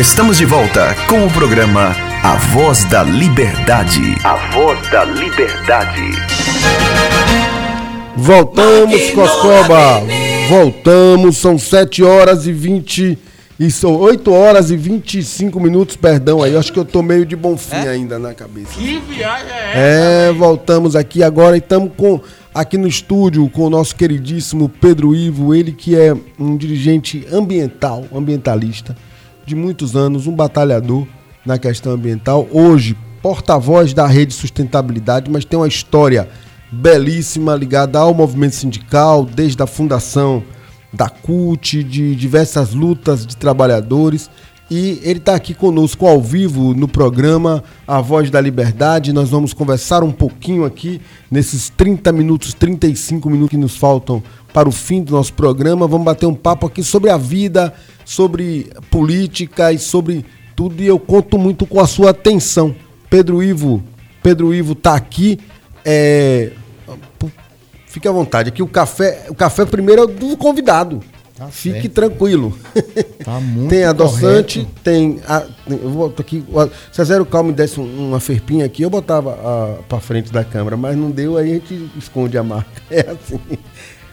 Estamos de volta com o programa A Voz da Liberdade. A Voz da Liberdade. Voltamos, Coscoba. Voltamos, são 7 horas e 20 e são 8 horas e 25 minutos, perdão aí. Acho que eu tô meio de bonfim é? ainda na cabeça. Que viagem é essa? É, voltamos aqui agora e estamos com aqui no estúdio com o nosso queridíssimo Pedro Ivo, ele que é um dirigente ambiental, ambientalista de muitos anos, um batalhador na questão ambiental. Hoje, porta-voz da rede sustentabilidade, mas tem uma história belíssima ligada ao movimento sindical, desde a fundação da CUT, de diversas lutas de trabalhadores. E ele está aqui conosco ao vivo no programa A Voz da Liberdade. Nós vamos conversar um pouquinho aqui nesses 30 minutos, 35 minutos que nos faltam para o fim do nosso programa. Vamos bater um papo aqui sobre a vida, sobre política e sobre tudo. E eu conto muito com a sua atenção. Pedro Ivo, Pedro Ivo está aqui. É, Fique à vontade. Aqui o café, o café primeiro é do convidado. Tá Fique certo. tranquilo. Tá muito Tem adoçante, correto. tem. A, eu vou aqui. Se a Zero Cal me desse uma ferpinha aqui, eu botava para frente da câmera, mas não deu, aí a gente esconde a marca. É assim.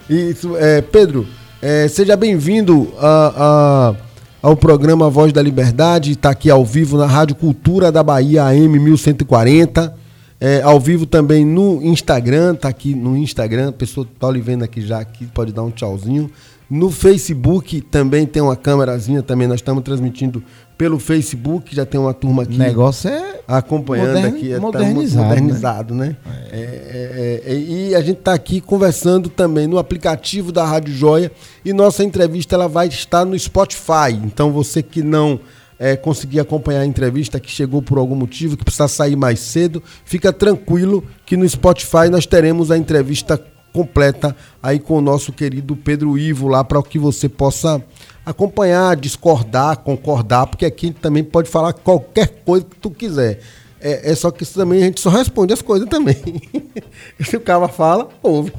Isso, é, Pedro, é, seja bem-vindo a, a, ao programa Voz da Liberdade. Está aqui ao vivo na Rádio Cultura da Bahia, AM 1140. É, ao vivo também no Instagram, tá aqui no Instagram, a pessoa tá lhe vendo aqui já, aqui pode dar um tchauzinho. No Facebook também tem uma câmerazinha também, nós estamos transmitindo pelo Facebook, já tem uma turma aqui. O negócio é acompanhando moderni, aqui, é, modernizado, tá modernizado, né? né? É. É, é, é e a gente está aqui conversando também no aplicativo da Rádio Joia e nossa entrevista ela vai estar no Spotify. Então você que não é, conseguir acompanhar a entrevista que chegou por algum motivo, que precisa sair mais cedo, fica tranquilo que no Spotify nós teremos a entrevista completa aí com o nosso querido Pedro Ivo lá para que você possa acompanhar, discordar, concordar, porque aqui também pode falar qualquer coisa que tu quiser. É, é só que também a gente só responde as coisas também. Se o cara fala, ouve.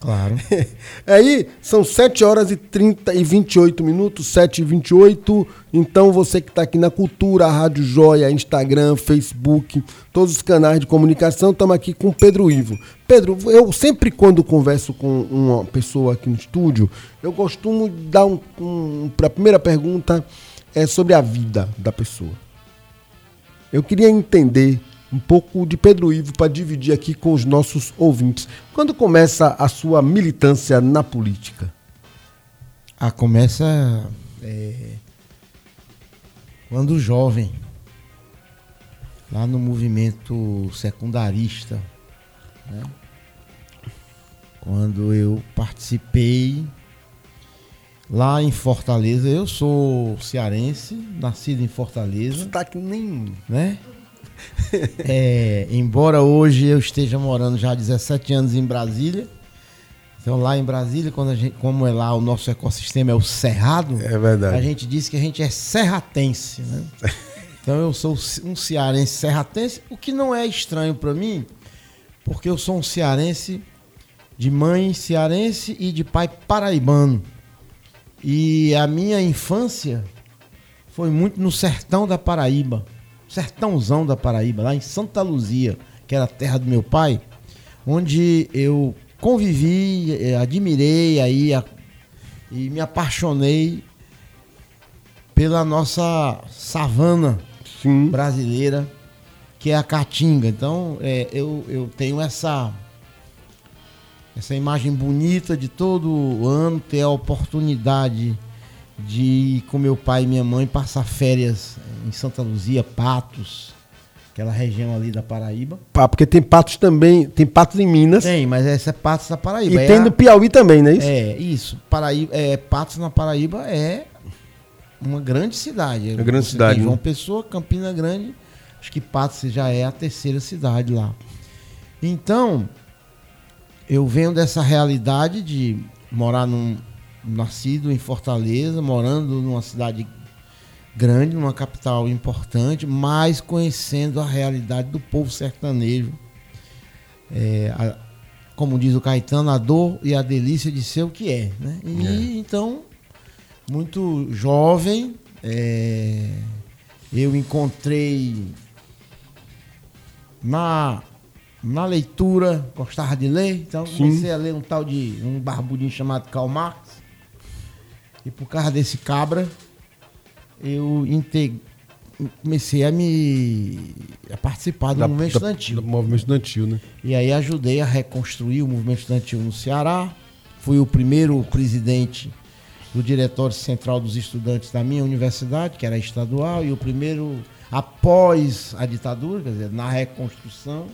Claro. Aí são 7 horas e 30 e 28 minutos, 7 e 28. Então você que está aqui na Cultura, Rádio Joia, Instagram, Facebook, todos os canais de comunicação, estamos aqui com Pedro Ivo. Pedro, eu sempre quando converso com uma pessoa aqui no estúdio, eu costumo dar um. um a primeira pergunta é sobre a vida da pessoa. Eu queria entender um pouco de Pedro Ivo para dividir aqui com os nossos ouvintes. Quando começa a sua militância na política? Ah, começa é, quando jovem, lá no movimento secundarista, né? quando eu participei lá em Fortaleza. Eu sou cearense, nascido em Fortaleza. Sotaque nem. Né? é, embora hoje eu esteja morando já há 17 anos em Brasília, então lá em Brasília, quando a gente, como é lá o nosso ecossistema é o cerrado, é verdade. a gente diz que a gente é serratense, né? Então eu sou um cearense serratense, o que não é estranho para mim, porque eu sou um cearense de mãe cearense e de pai paraibano. E a minha infância foi muito no sertão da Paraíba sertãozão da Paraíba, lá em Santa Luzia, que era a terra do meu pai, onde eu convivi, eh, admirei aí a, e me apaixonei pela nossa savana Sim. brasileira, que é a Caatinga. Então, é, eu, eu tenho essa essa imagem bonita de todo ano ter a oportunidade de ir com meu pai e minha mãe passar férias em Santa Luzia, Patos, aquela região ali da Paraíba. Pá, porque tem Patos também, tem Patos em Minas. Tem, mas essa é Patos da Paraíba. E é tem no Piauí também, não é isso? É, isso. Paraíba, é, Patos na Paraíba é uma grande cidade. É uma grande cidade. Tem né? João Pessoa, Campina Grande, acho que Patos já é a terceira cidade lá. Então, eu venho dessa realidade de morar num, nascido em Fortaleza, morando numa cidade grande, numa capital importante, mas conhecendo a realidade do povo sertanejo. É, a, como diz o Caetano, a dor e a delícia de ser o que é. Né? E é. então, muito jovem, é, eu encontrei na, na leitura, gostava de ler, então comecei a ler um tal de um barbudinho chamado Karl Marx. E por causa desse cabra, eu comecei a me a participar do Da- movimento da- estudantil. Do movimento estudantil, né? E aí ajudei a reconstruir o movimento estudantil no Ceará. Fui o primeiro presidente do Diretório Central dos Estudantes da minha universidade, que era estadual, e o primeiro após a ditadura, quer dizer, na reconstrução.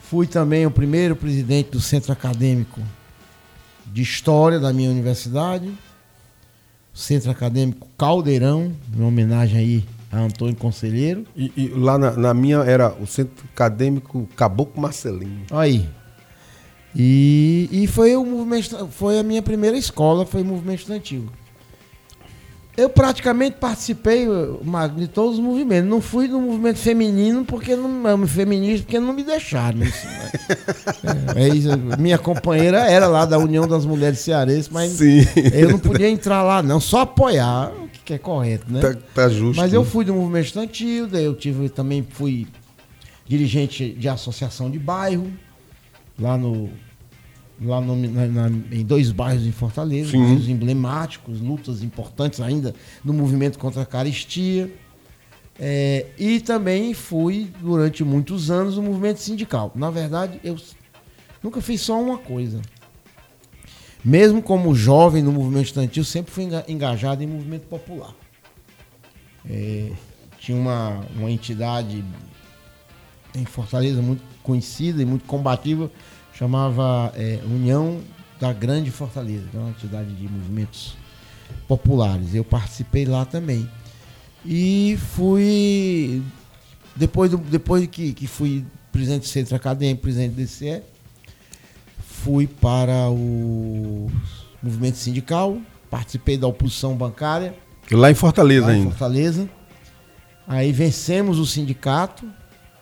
Fui também o primeiro presidente do Centro Acadêmico de História da minha universidade, Centro Acadêmico Caldeirão, em homenagem aí a Antônio Conselheiro. E, e lá na, na minha era o Centro Acadêmico Caboclo Marcelinho. Aí. E, e foi o movimento, foi a minha primeira escola, foi o movimento estudantil. Eu praticamente participei Magno, de todos os movimentos. Não fui no movimento feminino porque não feminista porque não me deixaram. Isso, né? é, é. Minha companheira era lá da União das Mulheres Cearenses, mas Sim. eu não podia entrar lá, não, só apoiar, o que é correto, né? Tá, tá justo. Mas eu né? fui do movimento estudantil, daí eu tive também fui dirigente de associação de bairro lá no lá no- na- na- em dois bairros em Fortaleza, Sim. bairros emblemáticos, lutas importantes ainda no movimento contra a caristia. É, e também fui durante muitos anos no movimento sindical. Na verdade, eu nunca fiz só uma coisa. Mesmo como jovem no movimento estudantil, sempre fui enga- engajado em movimento popular. É, tinha uma, uma entidade em Fortaleza muito conhecida e muito combativa, chamava é, União da Grande Fortaleza, que é uma entidade de movimentos populares. Eu participei lá também. E fui, depois, do, depois que, que fui presidente do Centro Acadêmico, presidente do DCE, fui para o movimento sindical, participei da oposição bancária, Lá em Fortaleza lá em ainda. Fortaleza. Aí vencemos o sindicato.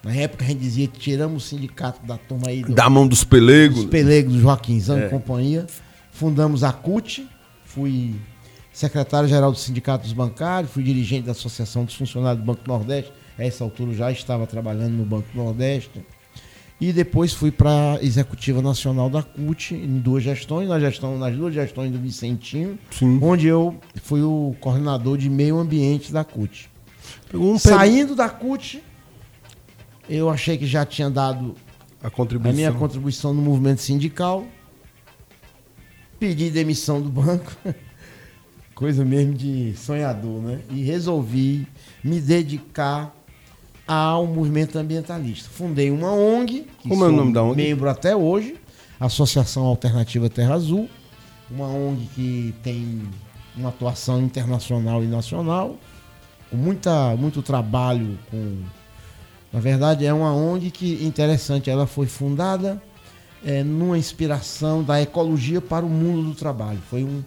Na época a gente dizia que tiramos o sindicato da turma aí do, Da mão dos pelegos. dos pelegos do Joaquinzão É. e companhia. Fundamos a CUT. Fui secretário-geral do Sindicato dos Bancários, fui dirigente da Associação dos Funcionários do Banco Nordeste. A essa altura já estava trabalhando no Banco Nordeste. E depois fui para a Executiva Nacional da CUT em duas gestões, na gestão, nas duas gestões do Vicentinho, Sim. onde eu fui o coordenador de meio ambiente da CUT. Um Saindo da CUT, eu achei que já tinha dado a a minha contribuição no movimento sindical, pedi demissão do banco, coisa mesmo de sonhador, né? E resolvi me dedicar ao movimento ambientalista. Fundei uma ONG, que Como é o sou nome da ONG? membro até hoje, Associação Alternativa Terra Azul, uma ONG que tem uma atuação internacional e nacional, com muita, muito trabalho com na verdade, é uma ONG que, interessante, ela foi fundada é, numa inspiração da ecologia para o mundo do trabalho. Foi um,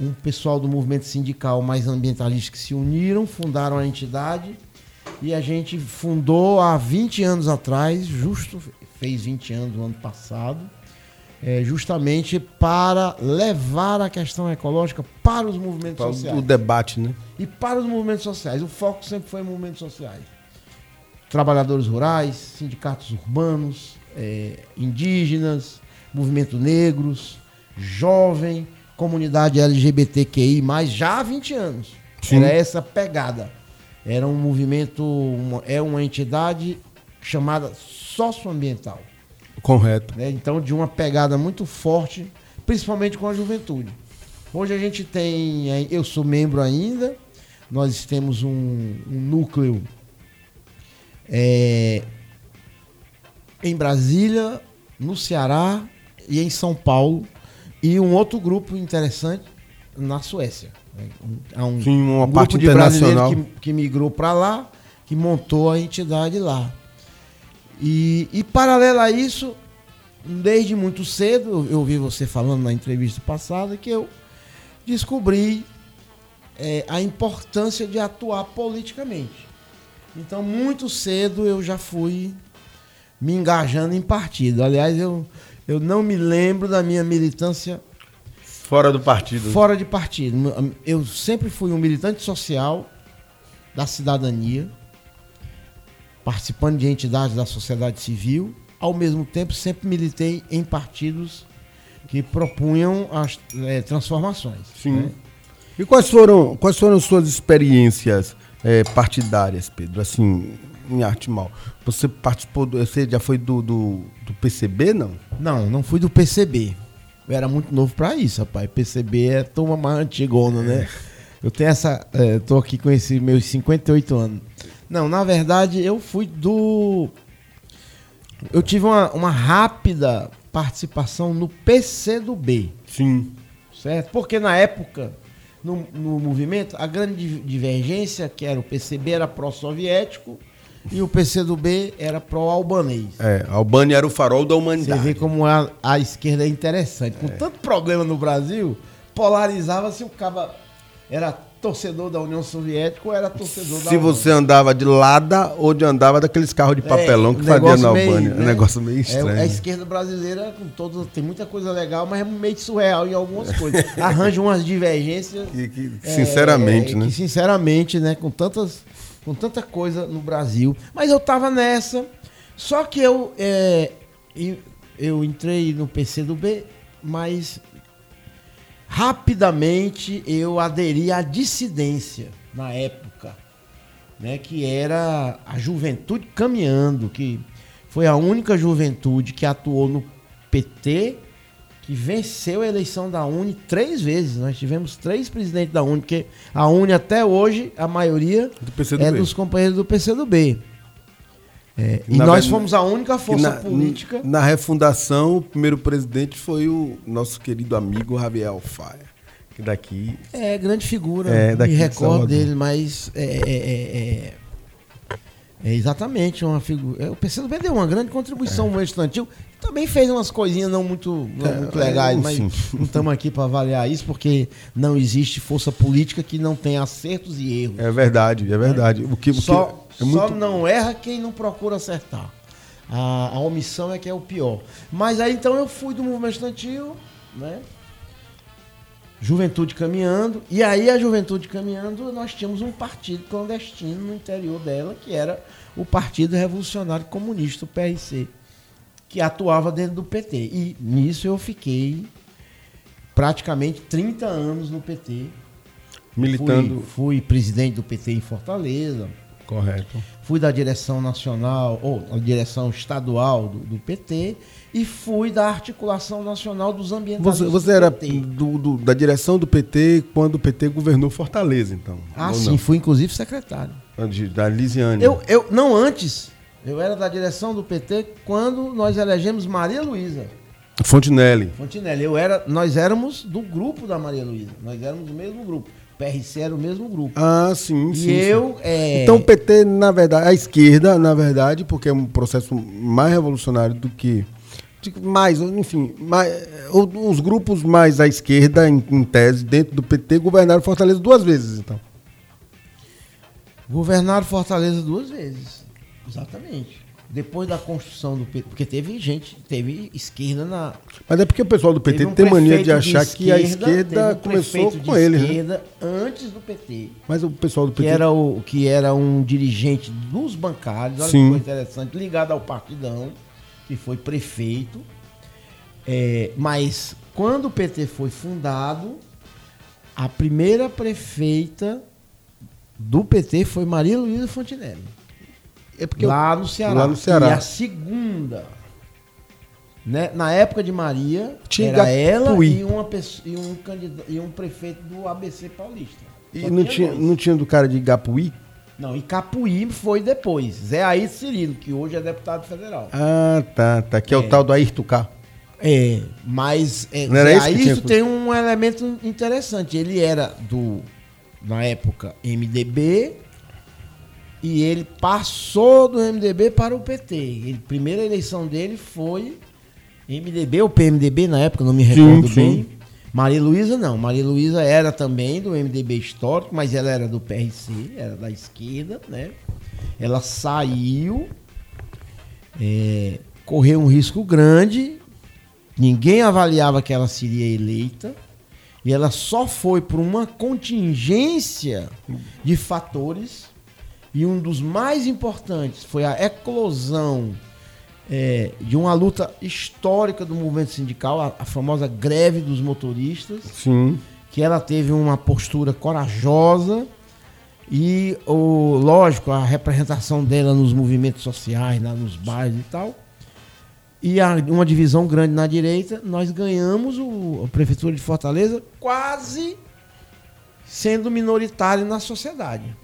um pessoal do movimento sindical mais ambientalista que se uniram, fundaram a entidade e a gente fundou há 20 anos atrás, justo, fez 20 anos no ano passado, é, justamente para levar a questão ecológica para os movimentos Para sociais o debate, né? e para os movimentos sociais. O foco sempre foi em movimentos sociais. Trabalhadores rurais, sindicatos urbanos, eh, indígenas, movimento negros, jovem, comunidade LGBTQI, mais já há 20 anos. Sim. Era essa pegada. Era um movimento, uma- é uma entidade chamada socioambiental Correto. né? Então, de uma pegada muito forte, principalmente com a juventude. Hoje a gente tem, eh, eu sou membro ainda, nós temos um, um núcleo eh, em Brasília, no Ceará e em São Paulo, e um outro grupo interessante na Suécia. né? Um- Há um, Sim, uma um parte grupo de brasileiros internacional. que, que migrou para lá, que montou a entidade lá. E, e paralelo a isso, desde muito cedo, eu, ouvi você falando na entrevista passada que eu descobri eh, a importância de atuar politicamente. Então, muito cedo eu já fui me engajando em partido. Aliás, eu, eu não me lembro da minha militância Fora do partido. Fora de partido. Eu sempre fui um militante social da cidadania, participando de entidades da sociedade civil, ao mesmo tempo sempre militei em partidos que propunham as é, transformações. Sim. Né? E quais foram, quais foram suas experiências é, partidárias, Pedro? Assim, em arte mal. Você participou, do, você já foi do, do, do, PCB, não? Não, não fui do PCB. Eu era muito novo para isso, rapaz. PCB é turma mais antigona, né? É. Eu tenho essa. É, tô aqui com esses meus 58 anos. Não, na verdade, eu fui do. Eu tive uma, uma rápida participação no PC do B. Sim. Certo? Porque na época, no, no movimento, a grande divergência, que era o PCB, era pró-soviético e o PCdoB era pró-albanês. É, a Albânia era o farol da humanidade. Você vê como a, a esquerda é interessante. Com é. tanto problema no Brasil, polarizava se o caba era torcedor da União Soviética ou era torcedor da Se você andava de lada ou de andava daqueles carros de é, papelão é, que fazia na Albânia. Meio, né? É um negócio meio estranho. É, a esquerda brasileira, com todos, tem muita coisa legal, mas é meio surreal em algumas coisas. Arranja umas divergências. Que, que, sinceramente, é, né? Que, sinceramente, né? Com tantas. Com tanta coisa no Brasil. Mas eu tava nessa. Só que eu. É, eu entrei no PC do B, mas rapidamente eu aderi à dissidência na época, né, que era a juventude caminhando, que foi a única juventude que atuou no PT, que venceu a eleição da Uni três vezes. Nós tivemos três presidentes da Uni, porque a Uni até hoje, a maioria do é dos companheiros do PCdoB. É, e nós fomos a única força na, política. Na refundação, o primeiro presidente foi o nosso querido amigo Javier Alfaia. Que daqui. É, grande figura. É, daqui me recordo de dele, mas. É, é, é, é, exatamente uma figura. O PCdoB deu uma grande contribuição é. no estudantil. Também fez umas coisinhas não muito, não muito legais, mas não estamos aqui para avaliar isso, porque não existe força política que não tenha acertos e erros. É verdade, é verdade. O que, o Só, é muito... Só não erra quem não procura acertar. A, a, omissão é que é o pior. Mas aí então eu fui do movimento estudantil, né? Juventude caminhando. E aí a juventude caminhando, nós tínhamos um partido clandestino no interior dela, que era o Partido Revolucionário Comunista, o PRC, que atuava dentro do PT. E nisso eu fiquei praticamente 30 anos no PT. Militando. Fui, fui presidente do PT em Fortaleza Correto. Fui da direção nacional, ou direção estadual do, do, PT, e fui da articulação nacional dos ambientalistas. Você, você era do, do, da direção do PT quando o PT governou Fortaleza, então? Ah, sim, não? fui inclusive secretário. Da Lisiane. Eu, eu, não antes, eu era da direção do PT quando nós elegemos Maria Luísa. Fontinelli. Fontinelli. Eu era, nós éramos do grupo da Maria Luísa. Nós éramos do mesmo grupo. PRC era o mesmo grupo. Ah, sim, e sim. eu. Sim. É... Então o PT, na verdade, a esquerda, na verdade, porque é um processo mais revolucionário do que. Mais, enfim, mais, os grupos mais à esquerda, em, em tese, dentro do PT, governaram Fortaleza duas vezes, então. Governaram Fortaleza duas vezes. Exatamente depois da construção do PT, porque teve gente, teve esquerda na. Mas é porque o pessoal do PT um tem mania de achar de que a esquerda um começou com ele. Né? esquerda antes do PT. Mas o pessoal do PT. Que era, o, que era um dirigente dos bancários, olha Sim. que interessante, ligado ao Partidão, que foi prefeito. É, mas quando o PT foi fundado, a primeira prefeita do PT foi Maria Luísa Fontinelli. É porque lá no Ceará. Lá no Ceará. E a segunda, né, na época de Maria, Tinha era ela e, uma pessoa, e, um candidato, e um prefeito do ABC Paulista. E não tinha, não tinha do cara de Igapuí? Não, e Capuí foi depois. Zé Ayrton Cirilo, que hoje é deputado federal. Ah, tá, tá. Que é, é o tal do Ayrton K. É, mas é, Zé Ayrton tem um elemento interessante. Ele era do, na época, MDB, e ele passou do MDB para o PT. Ele, a primeira eleição dele foi MDB ou PMDB na época, não me recordo sim, bem. Sim. Maria Luísa não. Maria Luísa era também do MDB histórico, mas ela era do PRC, era da esquerda, né? Ela saiu, é, correu um risco grande, ninguém avaliava que ela seria eleita. E ela só foi por uma contingência de fatores. E um dos mais importantes foi a eclosão é, de uma luta histórica do movimento sindical, a, a, famosa greve dos motoristas. Sim. Que ela teve uma postura corajosa e, o, lógico, a representação dela nos movimentos sociais, lá nos bairros e tal. E a, uma divisão grande na direita, nós ganhamos o, a Prefeitura de Fortaleza quase sendo minoritário na sociedade.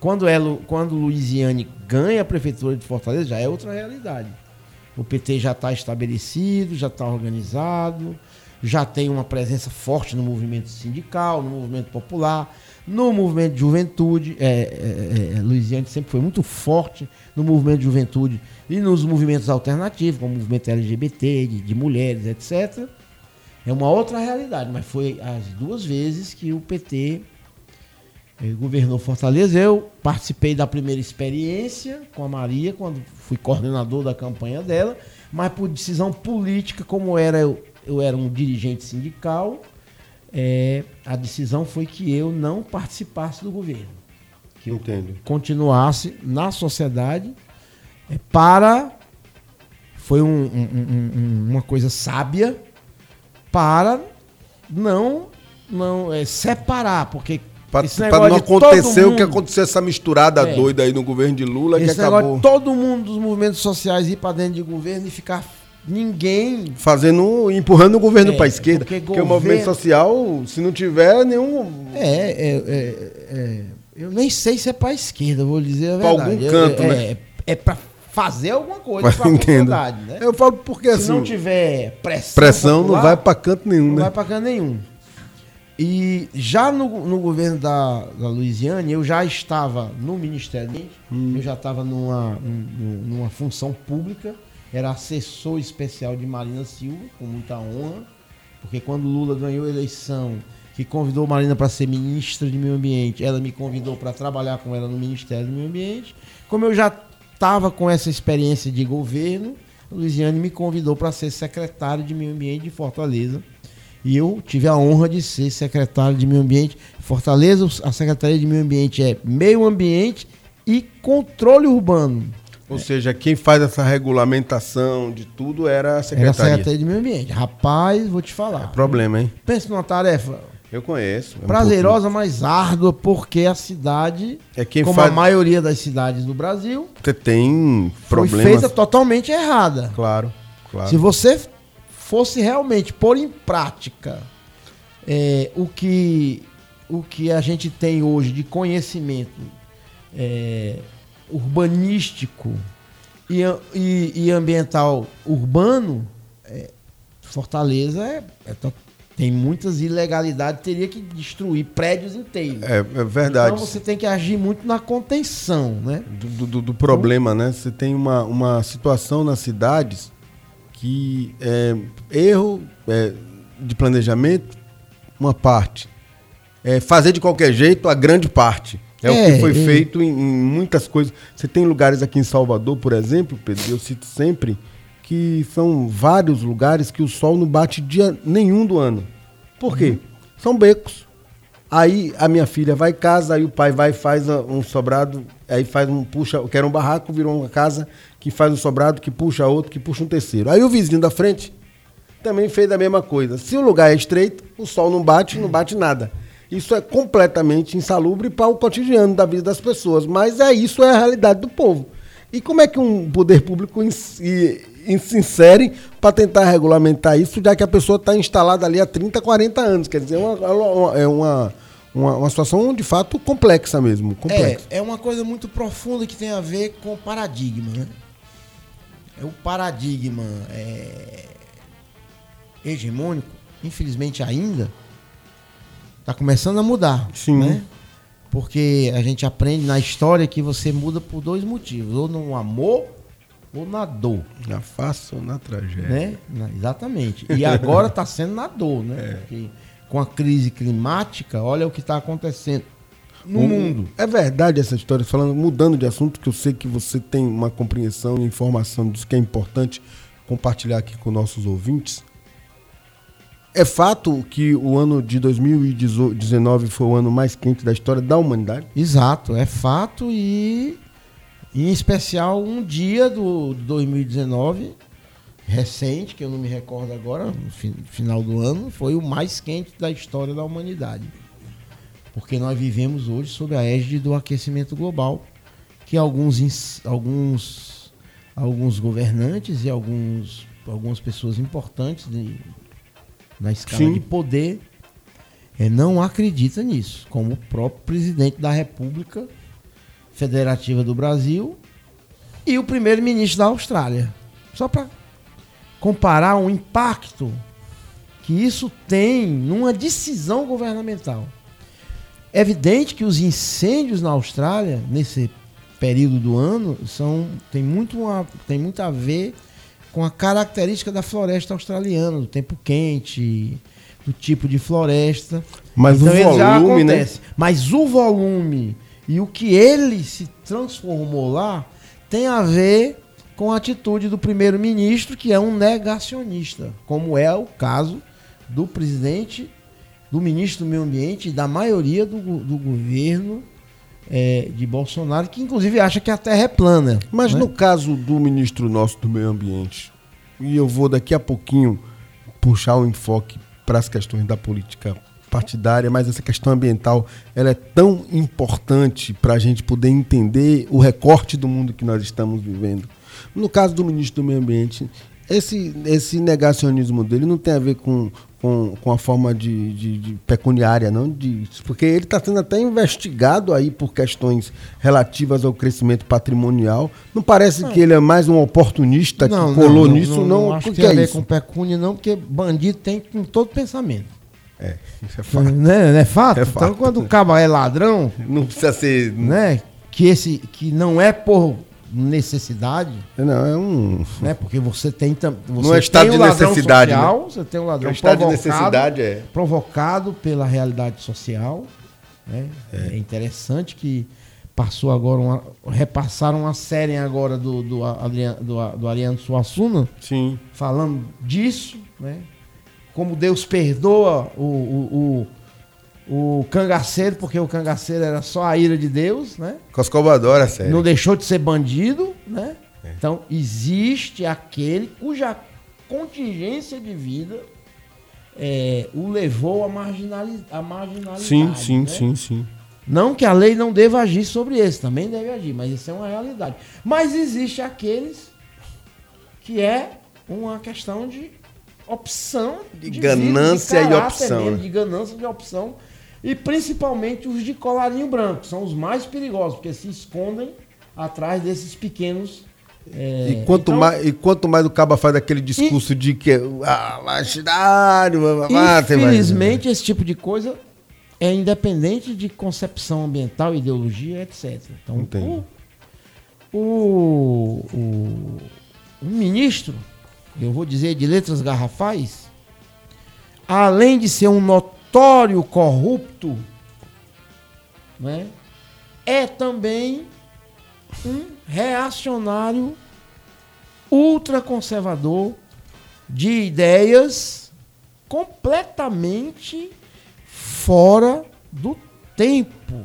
Quando, ela, quando Luiziane ganha a Prefeitura de Fortaleza, já é outra realidade. O PT já está estabelecido, já está organizado, já tem uma presença forte no movimento sindical, no movimento popular, no movimento de juventude. É, é, é, Luiziane sempre foi muito forte no movimento de juventude e nos movimentos alternativos, como o movimento LGBT, de, de mulheres, etc. É uma outra realidade, mas foi as duas vezes que o PT ele governou Fortaleza. Eu participei da primeira experiência com a Maria, quando fui coordenador da campanha dela, mas por decisão política, como era eu, eu era um dirigente sindical, é, a decisão foi que eu não participasse do governo. Que eu Entendo. continuasse na sociedade é, para. Foi um, um, um, uma coisa sábia para não, não é, separar, porque para não acontecer o que aconteceu, essa misturada é. doida aí no governo de Lula, esse que acabou. todo mundo dos movimentos sociais ir para dentro de governo e ficar ninguém. Fazendo, empurrando o governo é, para a esquerda. Porque, porque governo... o movimento social, se não tiver nenhum. É, é, é, é eu nem sei se é para a esquerda, vou dizer a verdade. Para algum canto, é, né? É, é para fazer alguma coisa para a né? Eu falo porque se assim. Se não tiver pressão. Pressão popular, não vai para canto nenhum, não né? Não vai para canto nenhum. E já no, no governo da, da Louisiana, eu já estava no Ministério, hum. eu já estava numa, numa função pública, era assessor especial de Marina Silva, com muita honra, porque quando Lula ganhou a eleição, que convidou Marina para ser ministra de Meio Ambiente, ela me convidou para trabalhar com ela no Ministério do Meio Ambiente. Como eu já estava com essa experiência de governo, a Luiziane me convidou para ser secretário de Meio Ambiente de Fortaleza e eu tive a honra de ser secretário de Meio Ambiente. Fortaleza, a Secretaria de Meio Ambiente é Meio Ambiente e Controle Urbano. Ou é. seja, quem faz essa regulamentação de tudo era a Secretaria. Era a Secretaria de Meio Ambiente. Rapaz, vou te falar. É problema, hein? Pensa numa tarefa. Eu conheço. É prazerosa, mas árdua, porque a cidade, é quem como faz... a maioria das cidades do Brasil, você tem problemas. Foi feita totalmente errada. Claro, claro. Se você fosse realmente pôr em prática é, o, que, o que a gente tem hoje de conhecimento é, urbanístico e, e, e, ambiental urbano, é, Fortaleza é, é tem muitas ilegalidades, teria que destruir prédios inteiros. É, é, verdade. Então você tem que agir muito na contenção, né? Do, do, do problema, né? Você tem uma, uma situação nas cidades que é, erro é, de planejamento, uma parte. É, fazer de qualquer jeito, a grande parte. É, é o que foi é. feito em, em, muitas coisas. Você tem lugares aqui em Salvador, por exemplo, Pedro, eu cito sempre, que são vários lugares que o sol não bate dia nenhum do ano. Por quê? Uhum. São becos. Aí a minha filha vai em casa, aí o pai vai e faz um sobrado, aí faz um, puxa, quer um barraco, virou uma casa, que faz um sobrado, que puxa outro, que puxa um terceiro. Aí o vizinho da frente também fez a mesma coisa. Se o lugar é estreito, o sol não bate, não bate nada. Isso é completamente insalubre para o cotidiano da vida das pessoas, mas é isso é a realidade do povo. E como é que um poder público se insere para tentar regulamentar isso, já que a pessoa está instalada ali há 30, 40 anos? Quer dizer, é uma, é uma, uma, uma situação de fato complexa mesmo. Complexa. É, é uma coisa muito profunda que tem a ver com o paradigma. Né? É o paradigma é, hegemônico, infelizmente ainda, está começando a mudar. Sim. Né? Porque a gente aprende na história que você muda por dois motivos, ou no amor ou na dor. Na face ou na tragédia. Né? Exatamente. E agora está sendo na dor, né? É. Com a crise climática, olha o que está acontecendo no o, mundo. É verdade essa história, falando, mudando de assunto, que eu sei que você tem uma compreensão e informação disso que é importante compartilhar aqui com nossos ouvintes. É fato que o ano de 2019 foi o ano mais quente da história da humanidade? Exato, é fato e em especial um dia do 2019 recente, que eu não me recordo agora, no final do ano, foi o mais quente da história da humanidade. Porque nós vivemos hoje sob a égide do aquecimento global, que alguns, alguns, alguns governantes e alguns, algumas pessoas importantes de, na escala Sim. de poder é, não acreditam nisso, como o próprio presidente da República Federativa do Brasil e o primeiro-ministro da Austrália. Só para comparar o impacto que isso tem numa decisão governamental. É evidente que os incêndios na Austrália, nesse período do ano, são, tem, muito uma, tem muito a ver com a característica da floresta australiana, do tempo quente, do tipo de floresta. Mas então, o volume, né? Mas o volume e o que ele se transformou lá tem a ver com a atitude do primeiro-ministro, que é um negacionista, como é o caso do presidente, do ministro do Meio Ambiente e da maioria do, do governo é, de Bolsonaro, que inclusive acha que a Terra é plana. Mas né? no caso do ministro nosso do Meio Ambiente, e eu vou daqui a pouquinho puxar o enfoque para as questões da política partidária, mas essa questão ambiental ela é tão importante para a gente poder entender o recorte do mundo que nós estamos vivendo. No caso do ministro do Meio Ambiente, esse, esse negacionismo dele não tem a ver com, com, com a forma de, de, de pecuniária, não, de, porque ele está sendo até investigado aí por questões relativas ao crescimento patrimonial. Não parece que ele é mais um oportunista não, que colou não, nisso, não? Não, não acho que tem é a ver isso? com pecúnia, não, porque bandido tem com todo pensamento. É, isso é fato. Não é, não é fato? É fato. Então, quando o cabo é ladrão. Não precisa ser. Né? Que, esse, que não é por necessidade. Não, é um. Né? Porque você tem você Não é estado de necessidade. Social, né? Você tem um ladrão estado de necessidade é. provocado pela realidade social. Né? É. é. interessante que passou agora uma, repassaram uma série agora do do, Adriano, do, do Ariano Suassuna Sim. falando disso, né? Como Deus perdoa o, o, o o cangaceiro, porque o cangaceiro era só a ira de Deus, né? Coscoba adora, sério. Não deixou de ser bandido, né? É. Então, existe aquele cuja contingência de vida é, o levou a, marginali marginalidade. Sim, sim, né? sim, sim. Não que a lei não deva agir sobre esse, também deve agir, mas isso é uma realidade. Mas existe aqueles que é uma questão de opção de, de ganância vida, de e opção, mesmo, né? de ganância de opção e principalmente os de colarinho branco, são os mais perigosos, porque se escondem atrás desses pequenos. É, e, quanto então, mais, e quanto mais o Caba faz aquele discurso e, de que. Ah, lastidário, infelizmente, esse tipo de coisa é independente de concepção ambiental, ideologia, etc. Então, o, o, o, o ministro, eu vou dizer de letras garrafais, além de ser um notório notório corrupto, né, é também um reacionário ultraconservador de ideias completamente fora do tempo.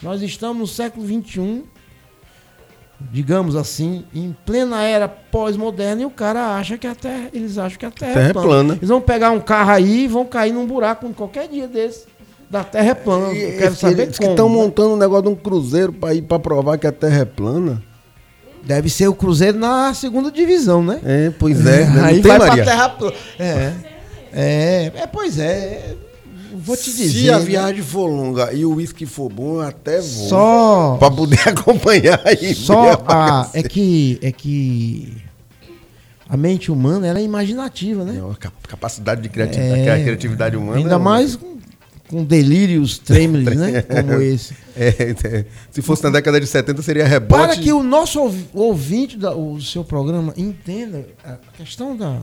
Nós estamos no século XXI, digamos assim, em plena era pós-moderna e o cara acha que a Terra, eles acham que a Terra, terra é, plana. é plana. Eles vão pegar um carro aí e vão cair num buraco em qualquer dia desse. Da Terra é plana. E, Eu quero saber eles como. que estão né? montando um negócio de um cruzeiro para ir para provar que a Terra é plana. Deve ser o Cruzeiro na segunda divisão, né? É, pois é. Né? Aí vai Maria. pra Terra plana. É. É, é, pois é vou te dizer. Se a viagem for longa e o uísque for bom, eu até vou. Só. Pra poder acompanhar aí. Só a, é que. É que. A mente humana ela é imaginativa, né? É, a capacidade de criatividade, é, criatividade humana. Ainda é mais com, com delírios tremores, né? Como esse. É, é, se fosse na década de 70, seria rebote. Para que o nosso ouvinte do seu programa entenda a questão da,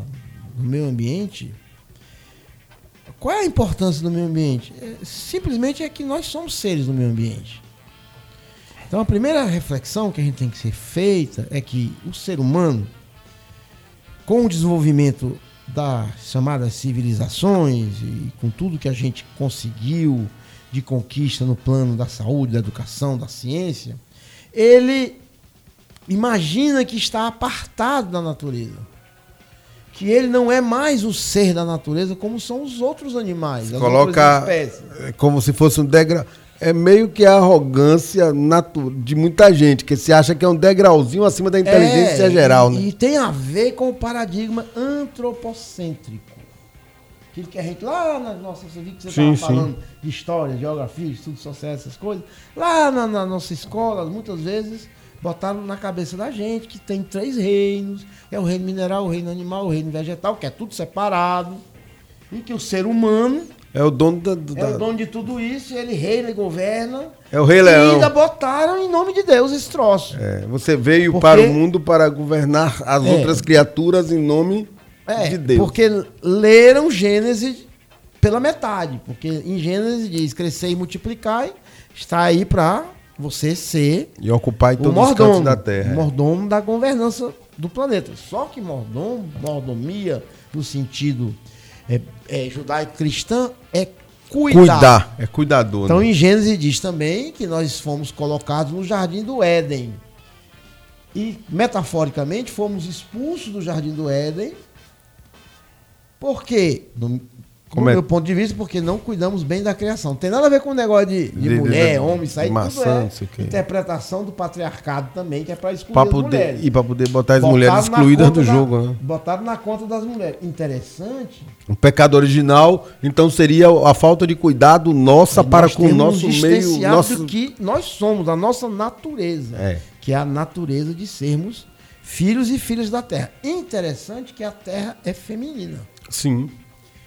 do meio ambiente, qual é a importância do meio ambiente? É, simplesmente é que nós somos seres do meio ambiente. Então a primeira reflexão que a gente tem que ser feita é que o ser humano, com o desenvolvimento das chamadas civilizações e com tudo que a gente conseguiu de conquista no plano da saúde, da educação, da ciência, ele imagina que está apartado da natureza. Que ele não é mais o ser da natureza como são os outros animais. Coloca é como se fosse um degrau. É meio que a arrogância de muita gente, que se acha que é um degrauzinho acima da inteligência é, geral. E, né? e tem a ver com o paradigma antropocêntrico. Aquilo que a gente, lá na nossa, você viu que você estava falando de história, geografia, estudo social, essas coisas. Lá na, na nossa escola, muitas vezes, botaram na cabeça da gente que tem três reinos: é o reino mineral, o reino animal, o reino vegetal, que é tudo separado. E que o ser humano é o dono da, da... É o dono de tudo isso, ele reina e governa. É o rei leão. E ainda botaram em nome de Deus esse troço. É, você veio porque... para o mundo para governar as é. outras criaturas em nome é, de Deus. Porque leram Gênesis pela metade. Porque em Gênesis diz crescer e multiplicar, está aí para você ser e ocupar em todos mordomo, os cantos da terra. O mordomo da governança do planeta. Só que mordomo, mordomia no sentido é, é, judaico-cristã é cuidar. Cuidar, é cuidador. Então, né? em Gênesis diz também que nós fomos colocados no jardim do Éden. E, metaforicamente, fomos expulsos do jardim do Éden. Por quê? No, como do é? meu ponto de vista, porque não cuidamos bem da criação. Não tem nada a ver com o negócio de, de, de mulher, de, homem, isso aí maçã, tudo é interpretação do patriarcado também, que é para excluir pra poder, mulheres. E para poder botar as mulheres excluídas do jogo. Da, né? Botaram na conta das mulheres. Interessante. O pecado original, então, seria a falta de cuidado nossa para com o nosso meio... Nosso... que nós somos, a nossa natureza. É. Que é a natureza de sermos filhos e filhas da terra. Interessante que a terra é feminina. Sim.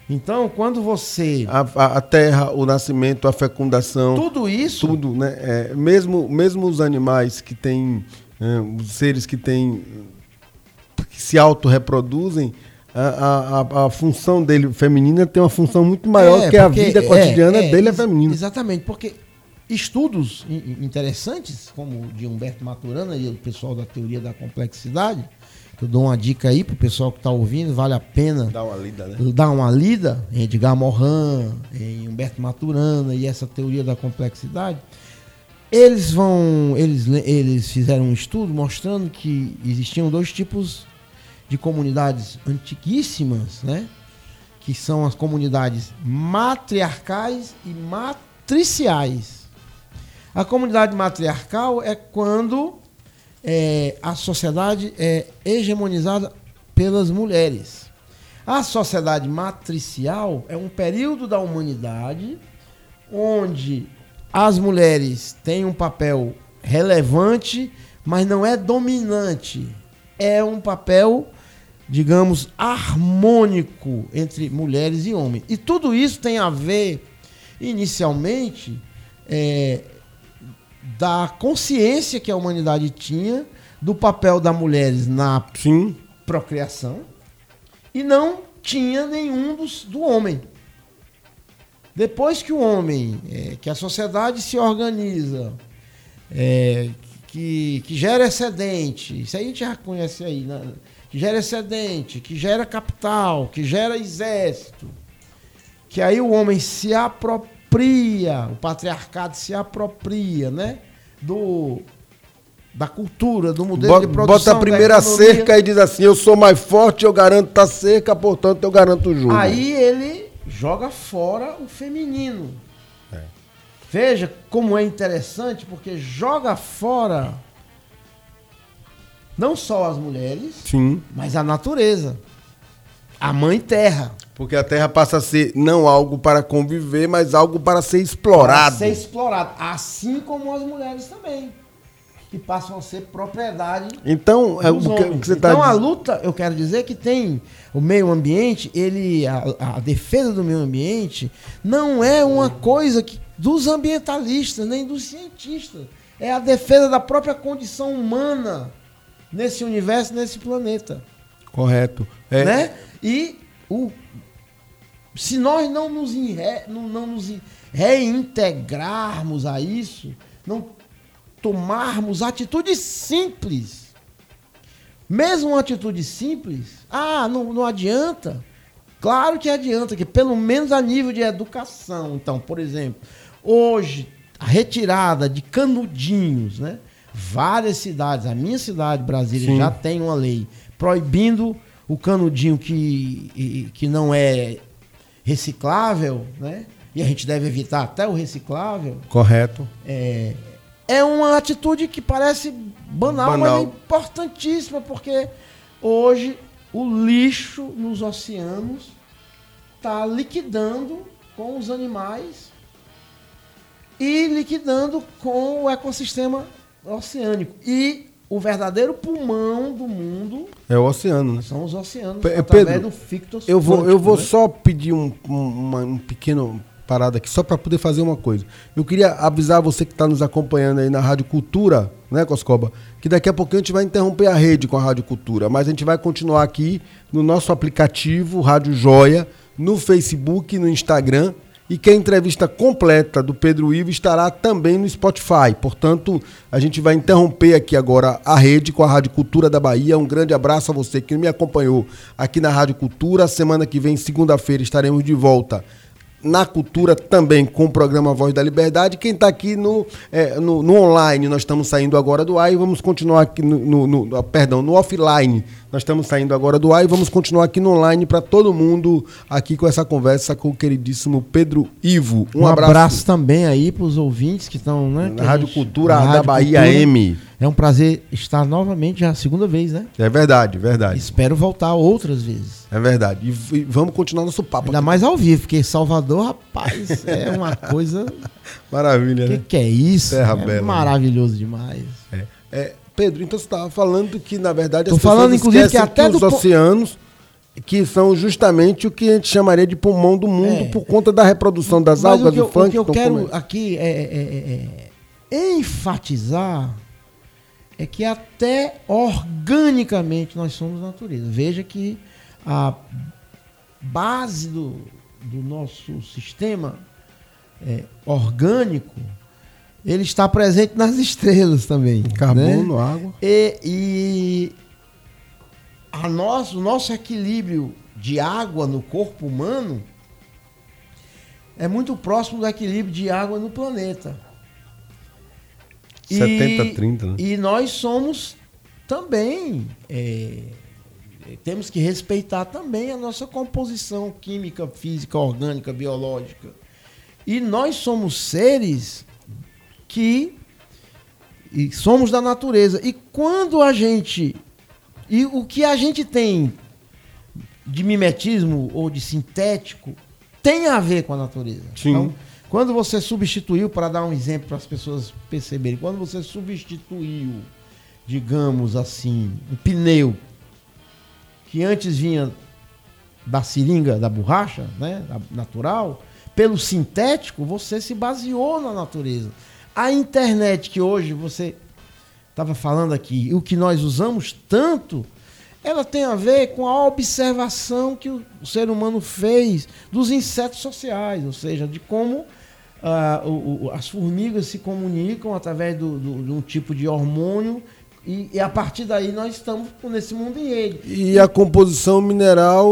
Então, quando você. A, a, terra, o nascimento, a fecundação. Tudo isso. Tudo, né? É, mesmo, mesmo os animais que têm. É, os seres que têm. que se autorreproduzem, a, a, a, função dele feminina tem uma função muito maior é, que a vida cotidiana é, é, dele é feminina. Exatamente, porque estudos interessantes, como o de Humberto Maturana e o pessoal da teoria da complexidade, eu dou uma dica aí pro pessoal que está ouvindo, vale a pena dar uma lida, né? Dar uma lida em Edgar Morin, em Humberto Maturana e essa teoria da complexidade. Eles vão, eles, eles fizeram um estudo mostrando que existiam dois tipos de comunidades antiquíssimas, né? Que são as comunidades matriarcais e matriciais. A comunidade matriarcal é quando é, a sociedade é hegemonizada pelas mulheres. A sociedade matricial é um período da humanidade onde as mulheres têm um papel relevante, mas não é dominante. É um papel, digamos, harmônico entre mulheres e homens. E tudo isso tem a ver, inicialmente, é, da consciência que a humanidade tinha do papel das mulheres na Sim. procriação e não tinha nenhum dos, do homem. Depois que o homem, é, que a sociedade se organiza, é, que, que gera excedente, isso aí a gente já conhece aí, né? que gera excedente, que gera capital, que gera exército, que aí o homem se apropria apropria, o patriarcado se apropria, né? Do, da cultura, do modelo bota, de produção. Bota a primeira cerca e diz assim: eu sou mais forte, eu garanto a cerca, portanto eu garanto o jogo. Aí ele joga fora o feminino. É. Veja como é interessante, porque joga fora não só as mulheres, Sim. mas a natureza. A mãe terra. Porque a terra passa a ser não algo para conviver, mas algo para ser explorado. Para ser explorado. Assim como as mulheres também. Que passam a ser propriedade. Então, é o que, você está Então, a luta, eu quero dizer que tem o meio ambiente, ele. A, a defesa do meio ambiente não é uma coisa que, dos ambientalistas, nem dos cientistas. É a defesa da própria condição humana nesse universo, nesse planeta. Correto. É. Né? E o, se nós não nos, re, não, não nos reintegrarmos a isso, não tomarmos atitudes simples, mesmo uma atitude simples, ah, não, não adianta, Claro que adianta, que pelo menos a nível de educação. Então, por exemplo, hoje, a retirada de canudinhos, né? Várias cidades, a minha cidade, Brasília, Sim. já tem uma lei proibindo o canudinho que, que não é reciclável, né? E a gente deve evitar até o reciclável. Correto. É, é uma atitude que parece banal, Banal. mas é importantíssima, porque hoje o lixo nos oceanos está liquidando com os animais e liquidando com o ecossistema oceânico. E o verdadeiro pulmão do mundo É o oceano, né? são os oceanos, através Pedro, do fictos Eu vou, eu vou né? só pedir um, um, uma- um pequeno parada aqui, só para poder fazer uma coisa. Eu queria avisar você que está nos acompanhando aí na Rádio Cultura, né, Coscoba? Que daqui a pouquinho a gente vai interromper a rede com a Rádio Cultura, mas a gente vai continuar aqui no nosso aplicativo Rádio Joia, no Facebook, no Instagram. E que a entrevista completa do Pedro Ivo estará também no Spotify. Portanto, a gente vai interromper aqui agora a rede com a Rádio Cultura da Bahia. Um grande abraço a você que me acompanhou aqui na Rádio Cultura. Semana que vem, segunda-feira, estaremos de volta na cultura também com o programa Voz da Liberdade. Quem está aqui no, é, no, no online, nós estamos saindo agora do ar e vamos continuar aqui no, no- no- perdão, no offline. Nós estamos saindo agora do ar e vamos continuar aqui no online para todo mundo aqui com essa conversa com o queridíssimo Pedro Ivo. Um, abraço. também aí para os ouvintes que estão, né? na Rádio gente- Cultura na da Rádio Bahia Cultura. M. É um prazer estar novamente, já a segunda vez, né? É verdade, verdade. Espero voltar outras vezes. É verdade. E, e vamos continuar nosso papo. Ainda aqui. mais ao vivo, porque Salvador, rapaz, é uma coisa. Maravilha, que né? que é isso? Terra é bela, né? maravilhoso demais. É. É, Pedro, então você estava falando que, na verdade, Tô as falando, pessoas inclusive, que até os do po- oceanos, que são justamente o que a gente chamaria de pulmão do mundo É. por conta da reprodução das algas o que eu, do funk. o que eu quero aqui é, é- é- é enfatizar é que até organicamente nós somos natureza. Veja que a base do, do nosso sistema é, orgânico ele está presente nas estrelas também. né? Carbono, água. E, e a nosso, o nosso equilíbrio de água no corpo humano é muito próximo do equilíbrio de água no planeta. 70-30, né? E nós somos também. é, temos que respeitar também a nossa composição química, física, orgânica, biológica. E nós somos seres que e somos da natureza. E quando a gente. E o que a gente tem de mimetismo ou de sintético tem a ver com a natureza. Sim. Então, quando você substituiu, para dar um exemplo para as pessoas perceberem, quando você substituiu, digamos assim, o pneu que antes vinha da seringa da borracha, né, natural, pelo sintético, você se baseou na natureza. A internet que hoje você estava falando aqui, o que nós usamos tanto, ela tem a ver com a observação que o ser humano fez dos insetos sociais, ou seja, de como ah, o- o- as formigas se comunicam através do- do- de um tipo de hormônio e, e a partir daí nós estamos nesse mundo em ele. E a composição mineral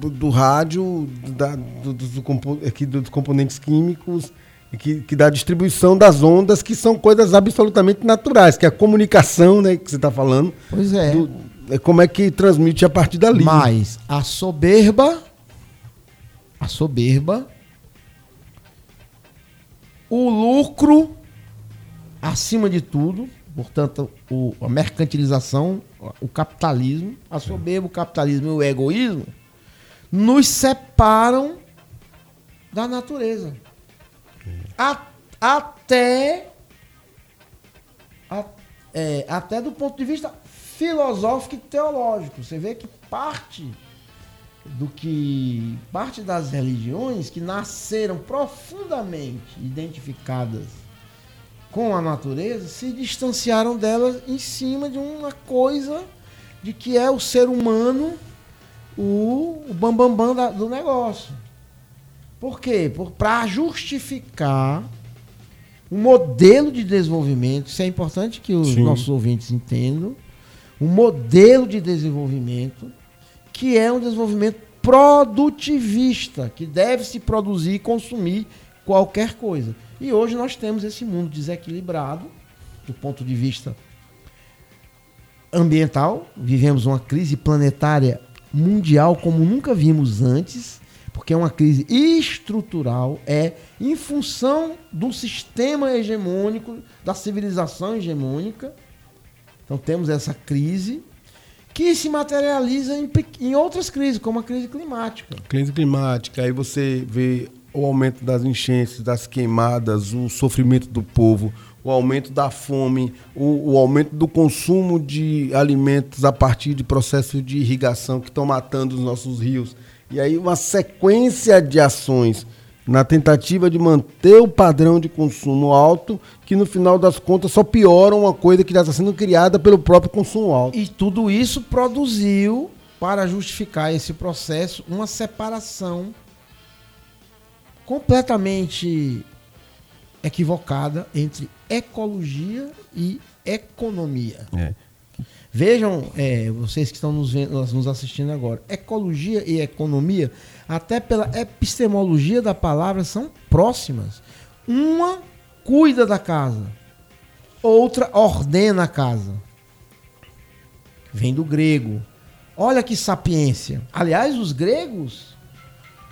do, do rádio, da- do- do- do compo- aqui dos componentes químicos, que, que dá a distribuição das ondas, que são coisas absolutamente naturais, que é a comunicação, né, que você está falando, Pois é. do- é como é que transmite a partir dali. Mas a soberba, a soberba, o lucro acima de tudo, portanto, o- a mercantilização, o capitalismo, a soberba, o capitalismo e o egoísmo nos separam da natureza. A- até a- é, até do ponto de vista filosófico e teológico. Você vê que parte do que parte das religiões que nasceram profundamente identificadas com a natureza se distanciaram delas em cima de uma coisa de que é o ser humano o, o bambambam bam, bam da- do negócio. Por quê? Para justificar um modelo de desenvolvimento, isso é importante que os Sim. nossos ouvintes entendam, um modelo de desenvolvimento que é um desenvolvimento produtivista, que deve se produzir e consumir qualquer coisa. E hoje nós temos esse mundo desequilibrado do ponto de vista ambiental, vivemos uma crise planetária mundial como nunca vimos antes, porque é uma crise estrutural, é em função do sistema hegemônico, da civilização hegemônica. Então temos essa crise que se materializa em, em outras crises, como a crise climática. Crise climática, aí você vê o aumento das enchentes, das queimadas, o sofrimento do povo, o aumento da fome, o, o, aumento do consumo de alimentos a partir de processos de irrigação que estão matando os nossos rios. E aí uma sequência de ações na tentativa de manter o padrão de consumo alto, que no final das contas só pioram uma coisa que já está sendo criada pelo próprio consumo alto. E tudo isso produziu, para justificar esse processo, uma separação completamente equivocada entre ecologia e economia. É. Vejam, é, vocês que estão nos, vendo, nos assistindo agora, ecologia e economia, até pela epistemologia da palavra, são próximas. Uma cuida da casa, outra ordena a casa. Vem do grego. Olha que sapiência. Aliás, os gregos,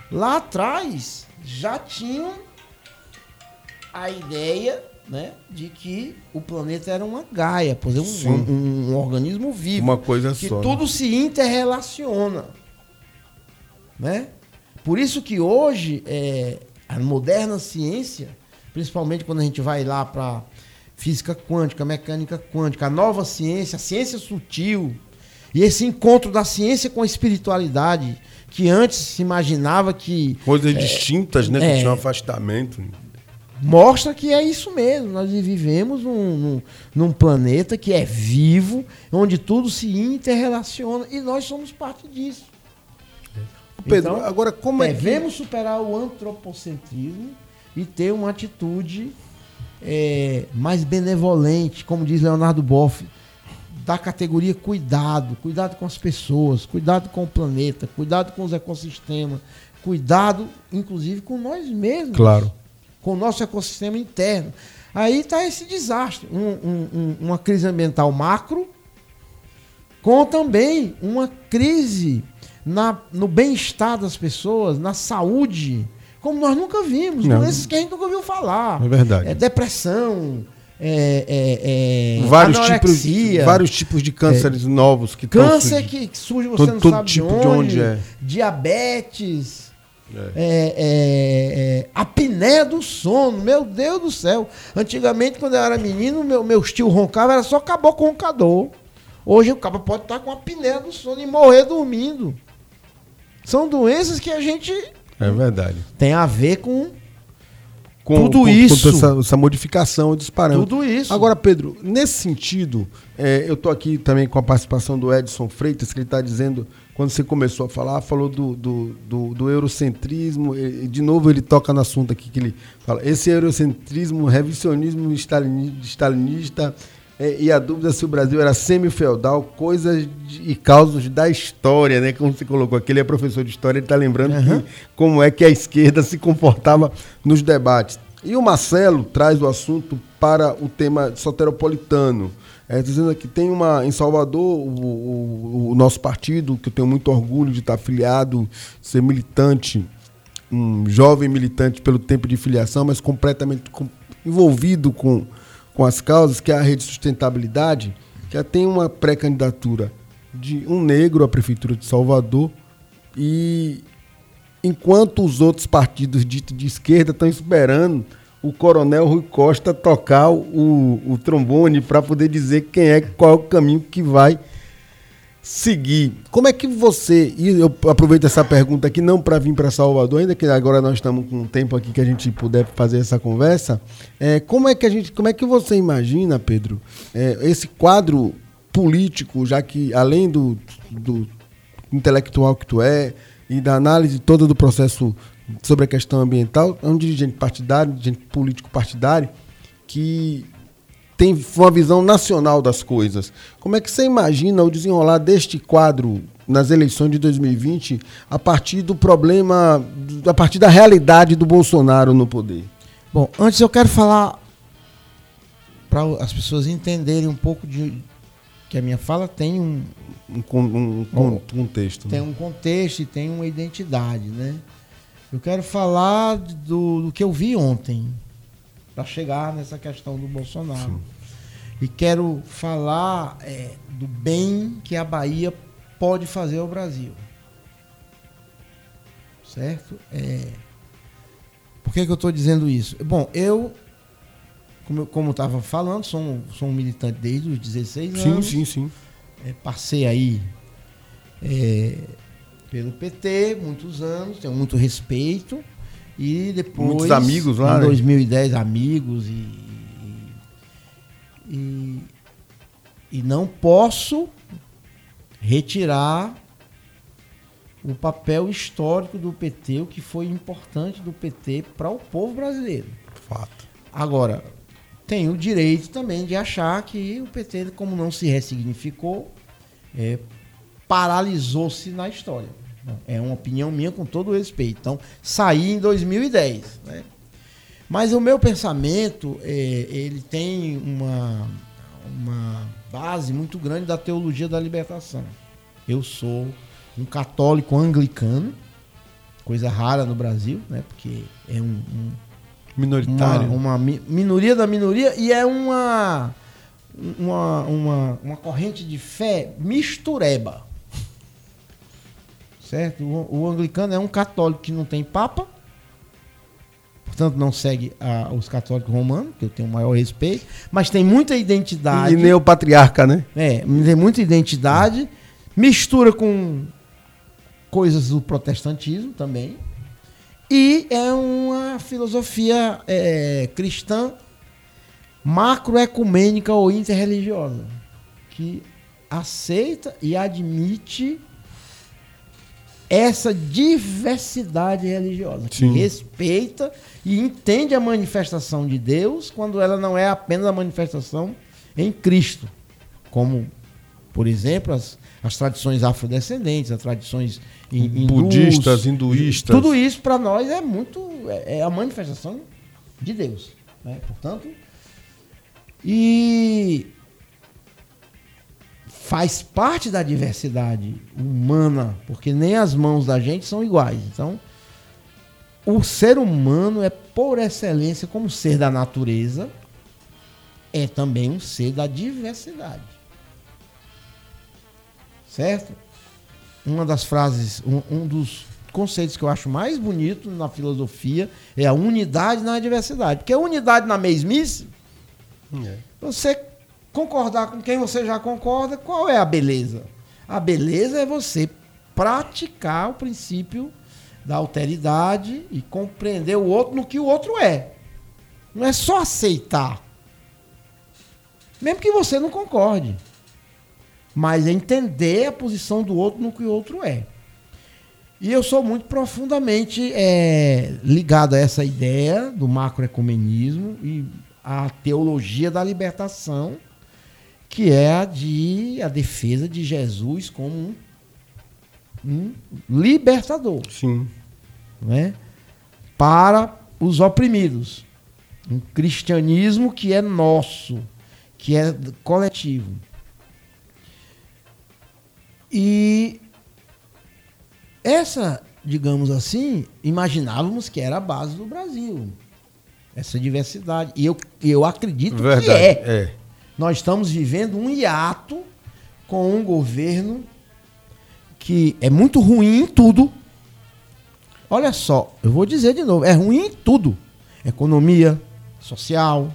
lá atrás, já tinham a ideia né, de que o planeta era uma gaia, por exemplo, um, um, um, organismo vivo. Uma coisa que só. Que tudo né? se interrelaciona. Né? Por isso que hoje é, a moderna ciência, principalmente quando a gente vai lá para física quântica, mecânica quântica, a nova ciência, a ciência sutil, e esse encontro da ciência com a espiritualidade, que antes se imaginava que. Coisas é, distintas, né? É, que tinha um afastamento mostra que é isso mesmo. Nós vivemos num, num, num, planeta que é vivo, onde tudo se interrelaciona e nós somos parte disso. Pedro, então, agora como é devemos que... superar o antropocentrismo e ter uma atitude é, mais benevolente, como diz Leonardo Boff, da categoria cuidado, cuidado com as pessoas, cuidado com o planeta, cuidado com os ecossistemas, cuidado, inclusive, com nós mesmos. Claro com o nosso ecossistema interno. Aí está esse desastre, um, um, uma crise ambiental macro, com também uma crise na, no bem-estar das pessoas, na saúde, como nós nunca vimos, Não. doenças que a gente nunca ouviu falar. É verdade. É depressão, é, é, é vários, tipos, vários tipos de cânceres novos que Câncer que surge, você todo, não todo sabe tipo de onde, de onde é. diabetes, é. É, é. É, a piné do sono, meu Deus do céu. Antigamente, quando eu era menino, meu, meu tio roncava, era só caboclo roncador. Hoje o cabo pode estar com a piné do sono e morrer dormindo. São doenças que a gente. É verdade. Tem a ver com com, tudo com, isso. Com essa, essa, modificação parâmetros. Tudo isso. Agora, Pedro, nesse sentido, é, eu estou aqui também com a participação do Edson Freitas, que ele está dizendo, quando você começou a falar, falou do, do, do, do eurocentrismo, e, de novo ele toca no assunto aqui que ele fala, esse eurocentrismo, revisionismo stalinista, é, e a dúvida se o Brasil era semi-feudal, coisas de, e causas da história, né? Como você colocou aqui, ele é professor de história, ele está lembrando uhum. que, como é que a esquerda se comportava nos debates. E o Marcelo traz o assunto para o tema soteropolitano. É, dizendo que tem uma em Salvador o, o, o, nosso partido, que eu tenho muito orgulho de estar afiliado, ser militante, um jovem militante pelo tempo de filiação, mas completamente com, envolvido com com as causas, que é a rede sustentabilidade, que tem uma pré-candidatura de um negro à prefeitura de Salvador e enquanto os outros partidos ditos de esquerda estão esperando o coronel Rui Costa tocar o, o trombone para poder dizer quem é qual é o caminho que vai seguir. Como é que você, e eu aproveito essa pergunta aqui não para vir para Salvador, ainda que agora nós estamos com um tempo aqui que a gente puder fazer essa conversa, é, como é que a gente, como é que você imagina, Pedro, é, esse quadro político, já que além do, do intelectual que tu é e da análise toda do processo sobre a questão ambiental, é um dirigente partidário, dirigente político partidário que tem uma visão nacional das coisas. Como é que você imagina o desenrolar deste quadro nas eleições de 2020 a partir do problema, a partir da realidade do Bolsonaro no poder? Bom, antes eu quero falar para as pessoas entenderem um pouco de que a minha fala tem um, um, um, um contexto. Tem né? um contexto e tem uma identidade, né? Eu quero falar do, do que eu vi ontem para chegar nessa questão do Bolsonaro. Sim. E quero falar é, do bem que a Bahia pode fazer ao Brasil. Certo? É... Por que, que eu estou dizendo isso? Bom, eu como eu estava falando, sou, sou um militante desde os 16 anos. Sim, sim, sim. É, passei aí é, pelo PT muitos anos, tenho muito respeito. E depois. Muitos amigos lá? Em 2010, né? amigos e, e. E não posso retirar o papel histórico do PT, o que foi importante do PT para o povo brasileiro. Fato. Agora, tem o direito também de achar que o PT, como não se ressignificou, é, paralisou-se na história. É uma opinião minha com todo respeito. Então, saí em 2010. Né? Mas o meu pensamento, é, ele tem uma, uma base muito grande da teologia da libertação. Eu sou um católico anglicano, coisa rara no Brasil, né? porque é um, um minoritário. Uma, uma minoria da minoria e é uma, uma, uma, uma corrente de fé mistureba. Certo? O, o, anglicano é um católico que não tem papa, portanto não segue a, os católicos romanos, que eu tenho o maior respeito, mas tem muita identidade. E nem o patriarca, né? É, tem muita identidade, mistura com coisas do protestantismo também. E é uma filosofia é, cristã macroecumênica ou interreligiosa, que aceita e admite essa diversidade religiosa, Sim. que respeita e entende a manifestação de Deus quando ela não é apenas a manifestação em Cristo, como, por exemplo, as, as tradições afrodescendentes, as tradições budistas, hinduístas. Tudo isso para nós é muito é, é a manifestação de Deus, né? Portanto, e faz parte da diversidade humana, porque nem as mãos da gente são iguais. Então, o ser humano é por excelência como ser da natureza, é também um ser da diversidade. Certo? uma das frases, um, um, dos conceitos que eu acho mais bonito na filosofia é a unidade na diversidade. Porque a unidade na mesmice, é. você concordar com quem você já concorda, qual é a beleza? A beleza é você praticar o princípio da alteridade e compreender o outro no que o outro é. Não é só aceitar. Mesmo que você não concorde mas entender a posição do outro no que o outro é. E eu sou muito profundamente é, ligado a essa ideia do macroecumenismo e a teologia da libertação, que é a de a defesa de Jesus como um libertador. Sim. Né? Para os oprimidos. Um cristianismo que é nosso, que é coletivo. E essa, digamos assim, imaginávamos que era a base do Brasil. Essa diversidade. E eu, eu acredito Verdade, que é. é. Nós estamos vivendo um hiato com um governo que é muito ruim em tudo. Olha só, eu vou dizer de novo, é ruim em tudo. Economia, social,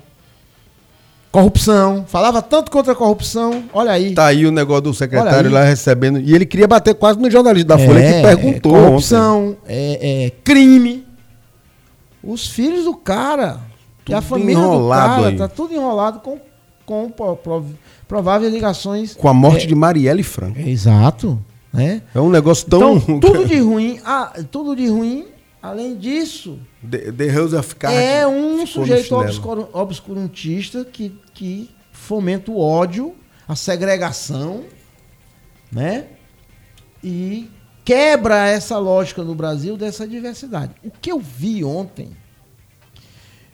Corrupção. Falava tanto contra a corrupção. Olha aí. Tá aí o negócio do secretário lá recebendo. E ele queria bater quase no jornalista da Folha é, que perguntou. É corrupção, é, é, crime. Os filhos do cara. Tudo e a família do cara. Aí. Tá tudo enrolado com, com prováveis ligações. Com a morte é, de Marielle Franco. exato. Né? É um negócio tão. Então, tudo de ruim. Ah, tudo de ruim Além disso, The, The House of Cards é um sujeito obscur, obscurantista que, que fomenta o ódio, a segregação, né? E quebra essa lógica no Brasil dessa diversidade. O que eu vi ontem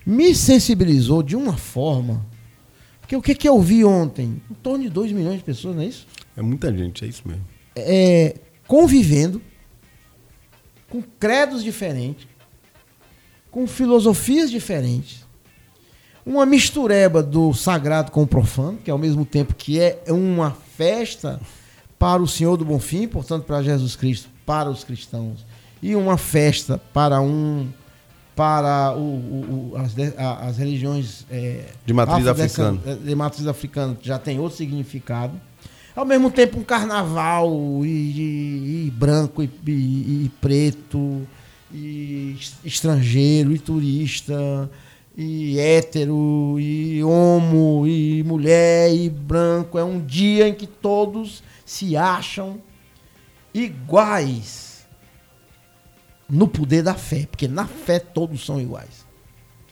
me sensibilizou de uma forma. Porque o que, que eu vi ontem? Em torno de 2 milhões de pessoas, não é isso? É muita gente, é isso mesmo. É, convivendo com credos diferentes, com filosofias diferentes, uma mistureba do sagrado com o profano, que ao mesmo tempo que é uma festa para o Senhor do Bonfim, portanto para Jesus Cristo, para os cristãos, e uma festa para um para o, o, o, as, as, religiões é, de matriz africana, de matriz africana já tem outro significado. Ao mesmo tempo um carnaval e, e, e branco e, e, preto e estrangeiro e turista e hétero e homo e mulher e branco é um dia em que todos se acham iguais no poder da fé, porque na fé todos são iguais.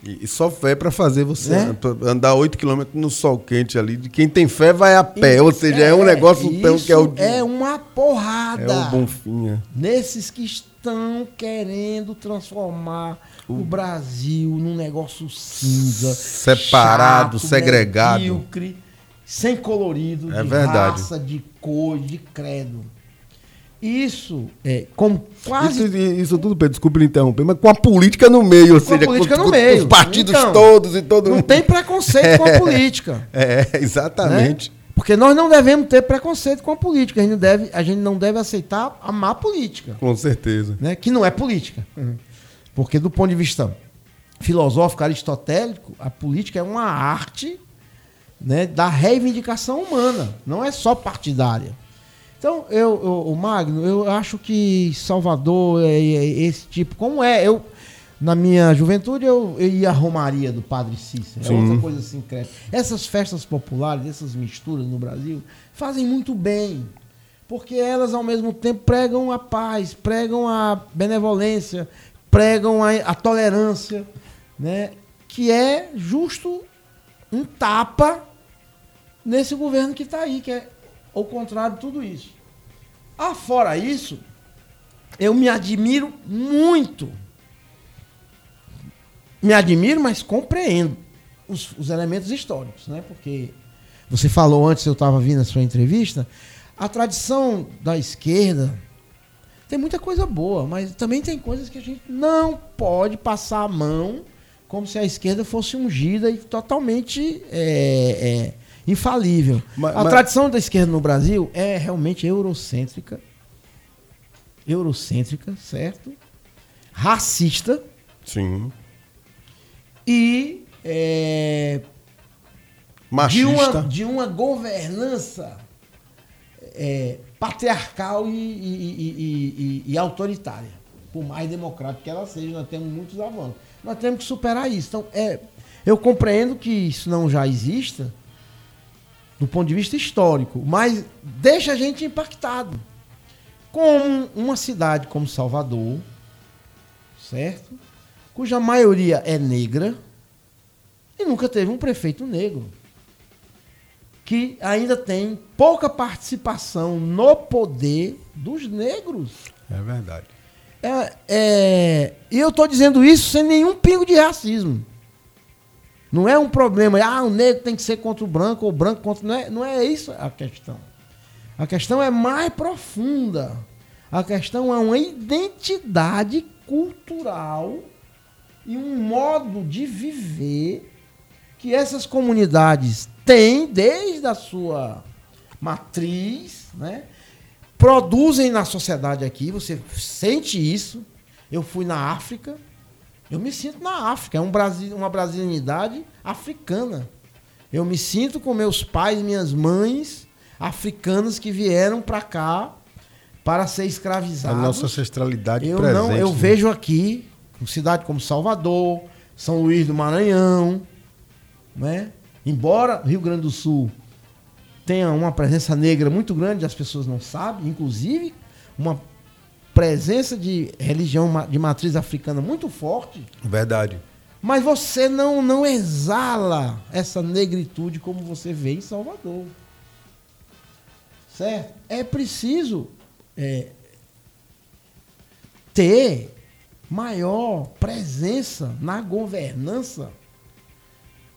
E, só fé para fazer você né? andar 8 km no sol quente ali. De quem tem fé vai a pé. E, ou seja, é, é um negócio tão que é o. É uma porrada. É o bonfinha. Nesses que estão querendo transformar o, o Brasil num negócio cinza. Separado, chato, segregado. Medíocre, sem colorido, é de verdade. raça, de cor, de credo. Isso, é, como quase. Isso, isso tudo, Pedro, desculpe lhe interromper, mas com a política no meio, ou com seja, a política com, no meio. os partidos então, todos e todo Não tem preconceito é, com a política. É, exatamente. Né? Porque nós não devemos ter preconceito com a política. A gente, deve, a gente não deve aceitar a má política. Com certeza. Né? Que não é política. Uhum. Porque, do ponto de vista filosófico, aristotélico, a política é uma arte né, da reivindicação humana, não é só partidária. Então, eu, eu, o Magno, eu acho que Salvador é, é, esse tipo. Como é? Eu, na minha juventude, eu, eu ia à Romaria do Padre Cícero. É outra coisa assim, Essas festas populares, essas misturas no Brasil, fazem muito bem. Porque elas, ao mesmo tempo, pregam a paz, pregam a benevolência, pregam a, a tolerância, né? que é justo um tapa nesse governo que está aí, que é ao contrário de tudo isso. Afora isso, eu me admiro muito. Me admiro, mas compreendo os, os elementos históricos, né? Porque você falou antes, eu estava vindo a sua entrevista, a tradição da esquerda tem muita coisa boa, mas também tem coisas que a gente não pode passar a mão como se a esquerda fosse ungida e totalmente é, é, infalível. Mas, a mas... tradição da esquerda no Brasil é realmente eurocêntrica. Eurocêntrica, certo? Racista. Sim. E. É, Machista. De uma, de uma governança é, patriarcal e, e, e, e, autoritária. Por mais democrática que ela seja, nós temos muitos avanços. Nós temos que superar isso. Então, é, eu compreendo que isso não já exista, do ponto de vista histórico, mas deixa a gente impactado. Como uma cidade como Salvador, certo? Cuja maioria é negra e nunca teve um prefeito negro. Que ainda tem pouca participação no poder dos negros. É verdade. É, é, e eu estou dizendo isso sem nenhum pingo de racismo. Não é um problema, ah, o negro tem que ser contra o branco, ou o branco contra. Não é, não é isso a questão. A questão é mais profunda. A questão é uma identidade cultural e um modo de viver que essas comunidades têm desde a sua matriz, né? Produzem na sociedade aqui, você sente isso. Eu fui na África, eu me sinto na África, é um Brasil, uma brasilinidade africana. Eu me sinto com meus pais minhas mães africanas que vieram para cá para ser escravizados. A nossa ancestralidade eu presente. Não, eu né? vejo aqui, uma cidade como Salvador, São Luís do Maranhão, né? Embora Rio Grande do Sul tenha uma presença negra muito grande, as pessoas não sabem, inclusive uma presença de religião de matriz africana muito forte. Verdade. Mas você não, não exala essa negritude como você vê em Salvador. Certo? É preciso é, ter maior presença na governança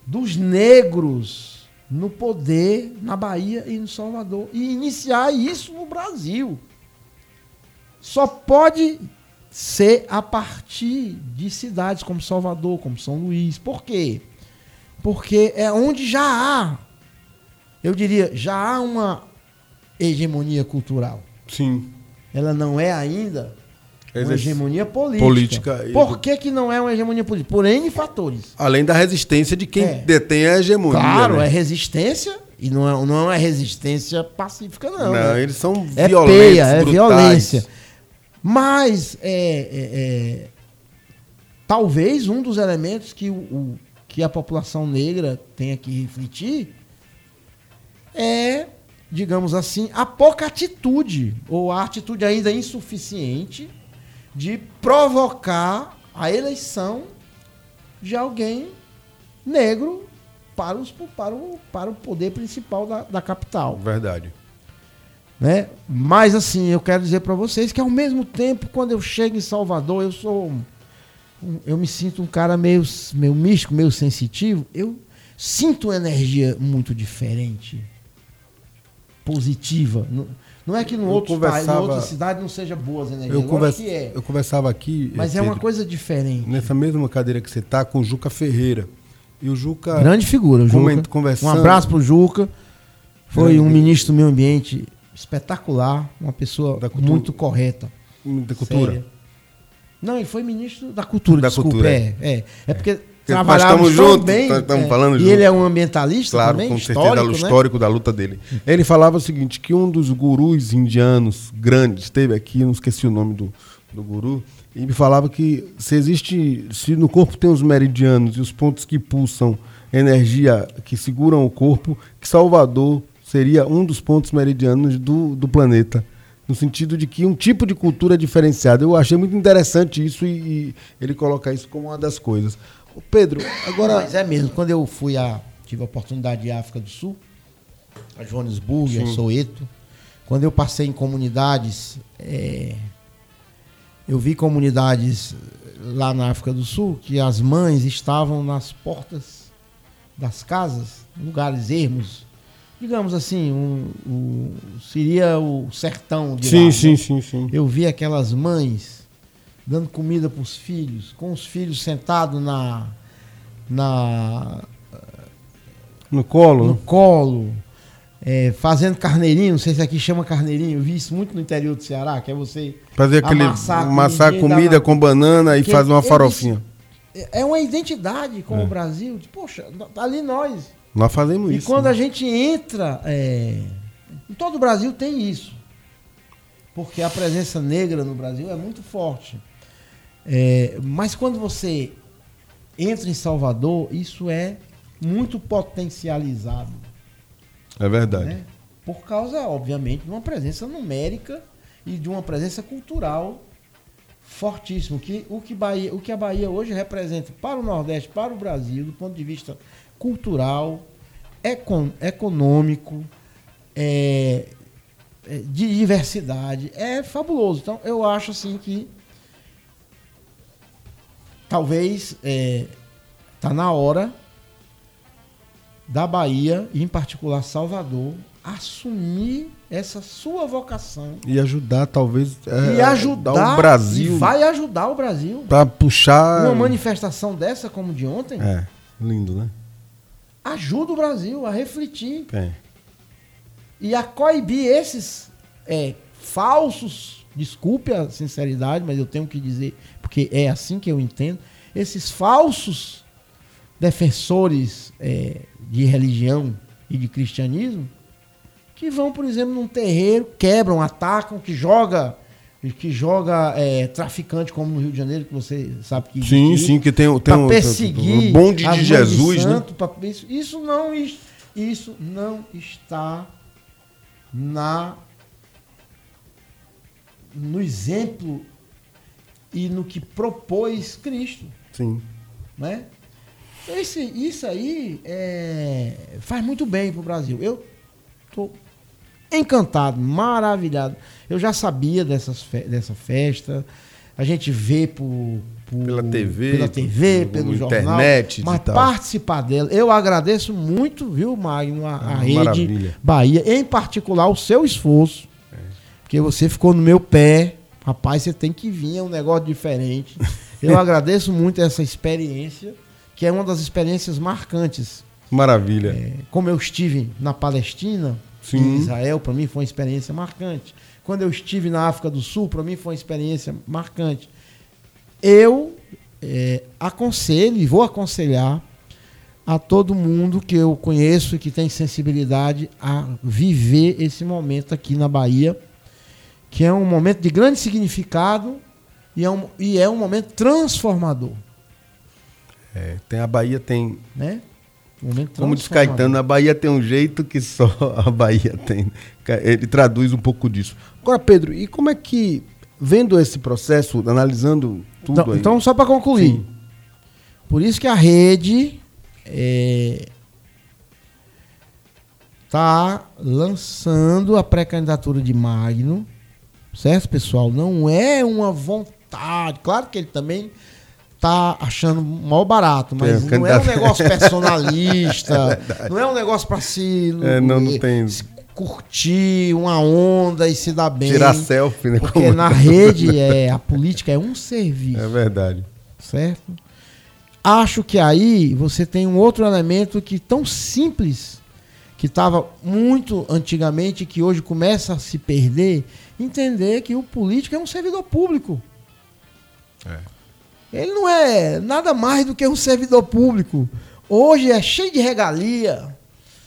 dos negros no poder na Bahia e no Salvador e iniciar isso no Brasil. Só pode ser a partir de cidades como Salvador, como São Luís. Por quê? Porque é onde já há, eu diria, já há uma hegemonia cultural. Sim. Ela não é ainda uma hegemonia política. política Por que, que não é uma hegemonia política? Por N fatores. Além da resistência de quem É. detém a hegemonia. Claro, né? é resistência e não é, não é resistência pacífica, não. Não, né? eles são É violentos, peia, é brutais. violência. Mas é, é, é, talvez um dos elementos que, o, que a população negra tenha que refletir é, digamos assim, a pouca atitude, ou a atitude ainda insuficiente de provocar a eleição de alguém negro para, os, para, o, para o poder principal da, da capital Verdade. Né? Mas assim, eu quero dizer para vocês que ao mesmo tempo, quando eu chego em Salvador, eu sou um- um- eu me sinto um cara meio, meio místico, meio sensitivo, eu sinto uma energia muito diferente, positiva. Não, não é que no Eu outro conversava- outra cidade não seja boas energias, Eu, conversa, é, eu conversava aqui. mas eh, é uma Pedro, coisa diferente. Nessa mesma cadeira que você tá, com o Juca Ferreira. E o Juca. Grande figura, o Juca. Um conversando- abraço pro Juca. Foi um ministro do meio ambiente espetacular, uma pessoa cultura. muito correta. Da cultura. Séria. Não, ele foi ministro da cultura, Da desculpa. cultura, É, é. é porque tão juntos, bem. estamos é, falando E junto. ele é um ambientalista Claro, também, com certeza, né? histórico da luta dele. Ele falava o seguinte, que um dos gurus indianos grandes, esteve aqui, não esqueci o nome do, do guru, e me falava que se existe, se no corpo tem os meridianos e os pontos que pulsam energia, que seguram o corpo, que Salvador seria um dos pontos meridianos do, do planeta. No sentido de que um tipo de cultura diferenciada. Eu achei muito interessante isso e, e ele coloca isso como uma das coisas. Ô, Pedro, agora. Mas é mesmo, quando eu fui a. tive a oportunidade de ir à África do Sul, a Joanesburgo, a Soweto, quando eu passei em comunidades, é, eu vi comunidades lá na África do Sul que as mães estavam nas portas das casas, lugares ermos, digamos assim, um, o- seria o sertão de Sim, lá, sim, né? sim, sim. Eu vi aquelas mães dando comida para os filhos, com os filhos sentados na, na, No colo? no colo, é, fazendo carneirinho, não sei se aqui chama carneirinho, eu vi isso muito no interior do Ceará, que é você Fazer aquele. amassar Amassar comida uma- com banana e Porque fazer uma farofinha. É uma identidade com o Brasil, de, poxa, ali nós. Nós fazemos E isso. quando né? a gente entra. é, em todo o Brasil tem isso. Porque a presença negra no Brasil é muito forte. É, mas quando você entra em Salvador, isso é muito potencializado. É verdade. né? Por causa, obviamente, de uma presença numérica e de uma presença cultural fortíssima. Que, o, que Bahia, o que a Bahia hoje representa para o Nordeste, para o Brasil, do ponto de vista cultural, econ, econômico, é, é, de diversidade, é fabuloso. Então, eu acho assim que talvez está na hora da Bahia, e em particular Salvador, assumir essa sua vocação E ajudar, talvez. é, e ajudar o Brasil e vai ajudar o Brasil. pra puxar. Uma manifestação dessa como de ontem É, lindo, né? Ajuda o Brasil a refletir É. e a coibir esses é, falsos, desculpe a sinceridade, mas eu tenho que dizer, porque é assim que eu entendo, esses falsos defensores é, de religião e de cristianismo que vão, por exemplo, num terreiro, quebram, atacam, que joga que joga é, traficante como no Rio de Janeiro, que você sabe que Sim, existe sim, que tem, o- tem para um, perseguir um bonde de Jesus, né? santo, pra- isso, isso não isso não está na no exemplo e no que propôs Cristo. Sim. Né? Então, esse, isso aí é, faz muito bem pro Brasil. Eu tô encantado, maravilhado. Eu já sabia dessas fe dessa festa. A gente vê por, por Pela TV, pela TV pelo por jornal, internet mas tal. participar dela. Eu agradeço muito, viu, Magno, a, a Ah, rede maravilha. Bahia, em particular o seu esforço, porque você ficou no meu pé. Rapaz, você tem que vir, é um negócio diferente. Eu agradeço muito essa experiência, que é uma das experiências marcantes. Maravilha. É, como eu estive na Palestina, Sim. em Israel, para mim foi uma experiência marcante. Quando eu estive na África do Sul, para mim foi uma experiência marcante. Eu é, aconselho e vou aconselhar a todo mundo que eu conheço e que tem sensibilidade a viver esse momento aqui na Bahia, que é um momento de grande significado e é um, e é um momento transformador. É, tem a Bahia tem, Né? Como diz. Caetano, a Bahia tem um jeito que só a Bahia tem. Ele traduz um pouco disso. Agora, Pedro, e como é que vendo esse processo, analisando tudo Então, aí? então, só para concluir. Sim. Por isso que a rede está lançando a pré-candidatura de Magno, certo, pessoal? Não é uma vontade. Claro que ele também tá achando mal barato, mas É, não é um negócio personalista, não é um negócio para se, É, não, não tem- se curtir uma onda e se dar bem. Tirar selfie, né? Porque na rede é, a política é um serviço É verdade. certo? Acho que aí você tem um outro elemento que tão simples, que estava muito antigamente, que hoje começa a se perder, entender que o político é um servidor público. Ele não é nada mais do que um servidor público. Hoje é cheio de regalia.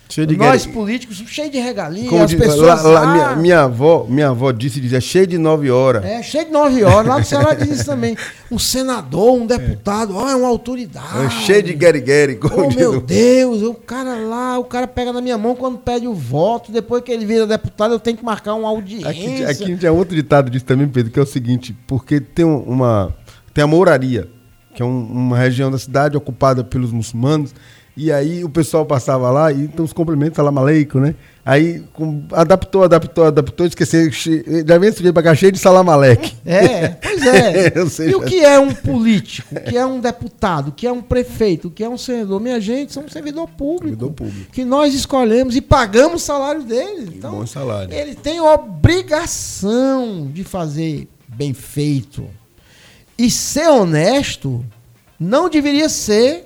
Cheio de Nós guerra- políticos, cheio de regalia. Como as diz- pessoas. lá- lá, ah, minha, minha avó, minha avó disse, dizia, cheio de nove horas. É, cheio de nove horas. Lá no Ceará diz isso também. Um senador, um deputado, ó, é uma autoridade. É cheio de guerigueri. Oh, meu Deus, o cara lá, o cara pega na minha mão quando pede o voto, depois que ele vira deputado, eu tenho que marcar uma audiência. Aqui, aqui tinha outro ditado disso também, Pedro, que é o seguinte, porque tem um- uma. Tem a Mouraria, que é um- uma região da cidade ocupada pelos muçulmanos, e aí o pessoal passava lá e então os cumprimentos, salam aleikum, né? Aí com- adaptou, adaptou, adaptou, esqueceu, já vem esse pra cá cheio de salam aleikum. É, pois é. Seja- E o que é um político? O que é um deputado? O que é um prefeito? O que é um senador? Minha gente, são um servidor público. Servidor público. Que nós escolhemos e pagamos o salário dele. Então, bom salário. ele tem obrigação de fazer bem feito. E ser honesto não deveria ser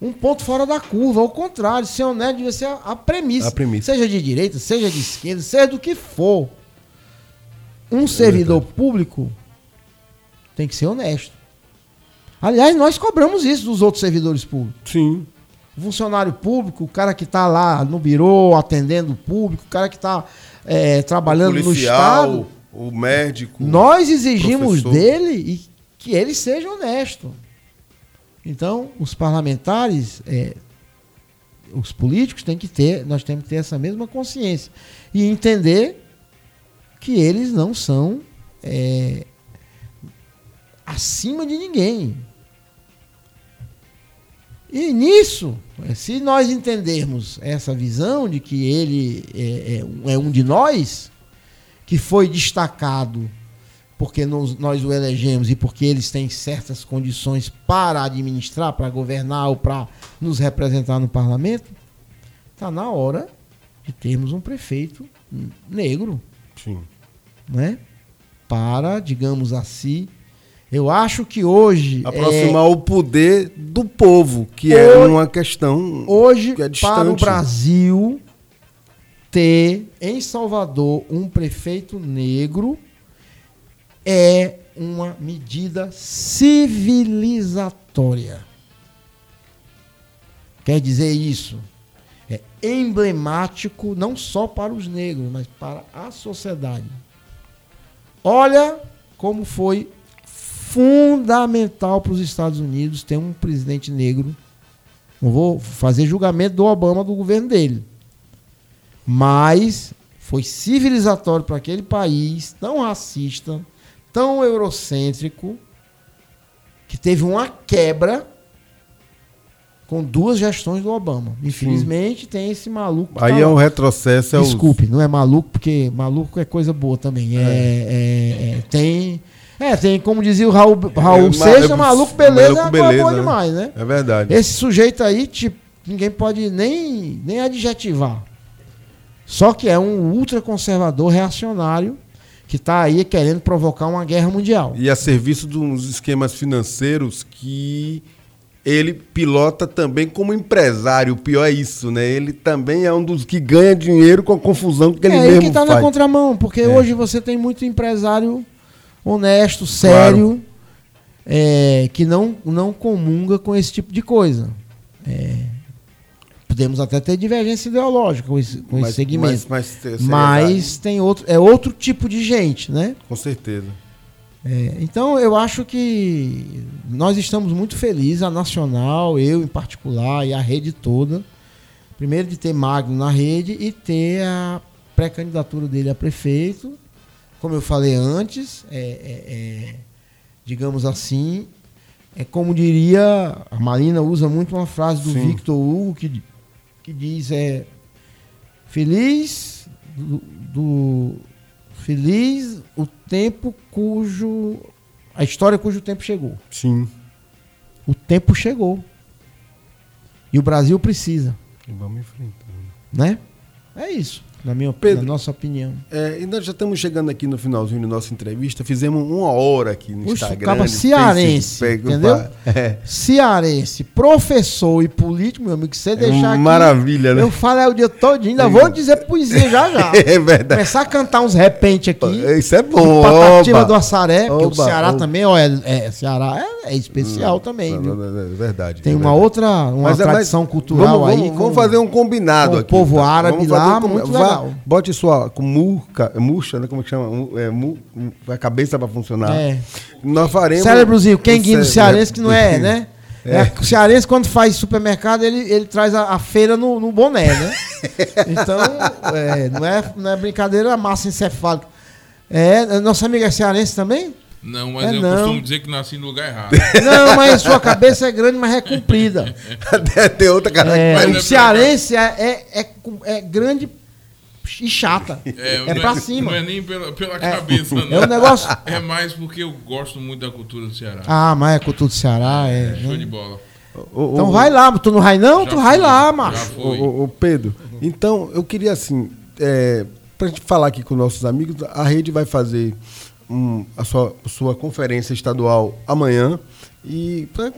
um ponto fora da curva. Ao contrário, ser honesto deveria ser a, a premissa. A premissa. Seja de direita, seja de esquerda, seja do que for. Um servidor público tem que ser honesto. Aliás, nós cobramos isso dos outros servidores públicos. Sim. O funcionário público, o cara que está lá no birô atendendo o público, o cara que está trabalhando no Estado. o médico. Nós exigimos professor. dele que ele seja honesto. Então, os parlamentares, é, os políticos têm que ter, nós temos que ter essa mesma consciência e entender que eles não são é, acima de ninguém. E nisso, se nós entendermos essa visão de que ele é, é é um de nós, que foi destacado porque nos- nós o elegemos e porque eles têm certas condições para administrar, para governar ou para nos representar no parlamento, está na hora de termos um prefeito negro, Sim. né? Para, digamos assim, eu acho que hoje é, Aproximar o poder do povo, que é uma questão hoje que é para o. Brasil ter em Salvador um prefeito negro é uma medida civilizatória. Quer dizer isso? É emblemático não só para os negros, mas para a sociedade. Olha como foi fundamental para os Estados Unidos ter um presidente negro. Não vou fazer julgamento do Obama, do governo dele. Mas foi civilizatório para aquele país tão racista, tão eurocêntrico, que teve uma quebra com duas gestões do Obama. Infelizmente, Sim. tem esse maluco. Aí tá é um retrocesso. É Desculpe, não é maluco, porque maluco é coisa boa também. É, é. é, é tem. É, tem, como dizia o Raul, Raul é, Seixas, maluco beleza maluco beleza, é boa né? demais, né? É verdade. Esse sujeito aí, tipo, ninguém pode nem, nem adjetivar. Só que é um ultraconservador reacionário que está aí querendo provocar uma guerra mundial. E a serviço de uns esquemas financeiros que ele pilota também como empresário. O pior é isso, né? Ele também é um dos que ganha dinheiro com a confusão que ele é, mesmo ele que está na contramão, porque é. hoje você tem muito empresário honesto, sério, claro. é, que não, não comunga com esse tipo de coisa. É, podemos até ter divergência ideológica com esse, com mas, esse segmento. Mas, mas, mas tem outro, é outro tipo de gente, né? Com certeza. É, então eu acho que nós estamos muito felizes, a Nacional, eu em particular e a rede toda. Primeiro de ter Magno na rede e ter a pré-candidatura dele a prefeito. Como eu falei antes, é, é, é, digamos assim, é como diria, a Marina usa muito uma frase do Sim. Victor Hugo que, que diz é feliz do, do Feliz o tempo cujo. A história cujo tempo chegou. Sim. O tempo chegou. E o Brasil precisa. E vamos enfrentando. Né? É isso. Na, minha, Pedro, na nossa opinião. É, e nós já estamos chegando aqui no finalzinho da nossa entrevista. Fizemos uma hora aqui no Puxa, Instagram. Acaba cearense, entendeu? É. Cearense, professor e político, meu amigo, que você é deixar aqui. Maravilha, né? Eu falo é o dia todo, ainda vou dizer poesia já já. é verdade. Começar a cantar uns repente aqui. Isso é bom. Patativa do Assaré, porque o Ceará oba. também, ó, é, é Ceará é, é especial hum, também. Não, é verdade. Tem é uma outra uma mas, tradição mas, cultural vamos, aí. Vamos, vamos fazer um combinado aqui. O povo tá? árabe lá, muito legal. Bote sua com murca, murcha, né? Como é que chama? É, mu, a cabeça para funcionar. É. Nós faremos. Cérebrozinho, quenguinho do cearense que não é, né? É. É, o cearense, quando faz supermercado, ele, ele traz a, a feira no, no, boné, né? Então, é, não, é, não é brincadeira, a massa encefálica. É, nossa amiga é cearense também? Não, mas é eu não. costumo dizer que nasci no lugar errado. Não, mas sua cabeça é grande, mas é comprida. Tem outra cara. É, o cearense é, é, é, é grande e chata. É, é pra é, cima. Não é nem pela, pela é, cabeça, não. É um negócio. É mais porque eu gosto muito da cultura do Ceará. Ah, mas a cultura do Ceará é. é show né? de bola. O, então o, vai lá, tu não vai não? Tu vai lá, macho. O, Pedro, então eu queria assim, é, pra gente falar aqui com nossos amigos, a rede vai fazer um, a sua, sua conferência estadual amanhã e pra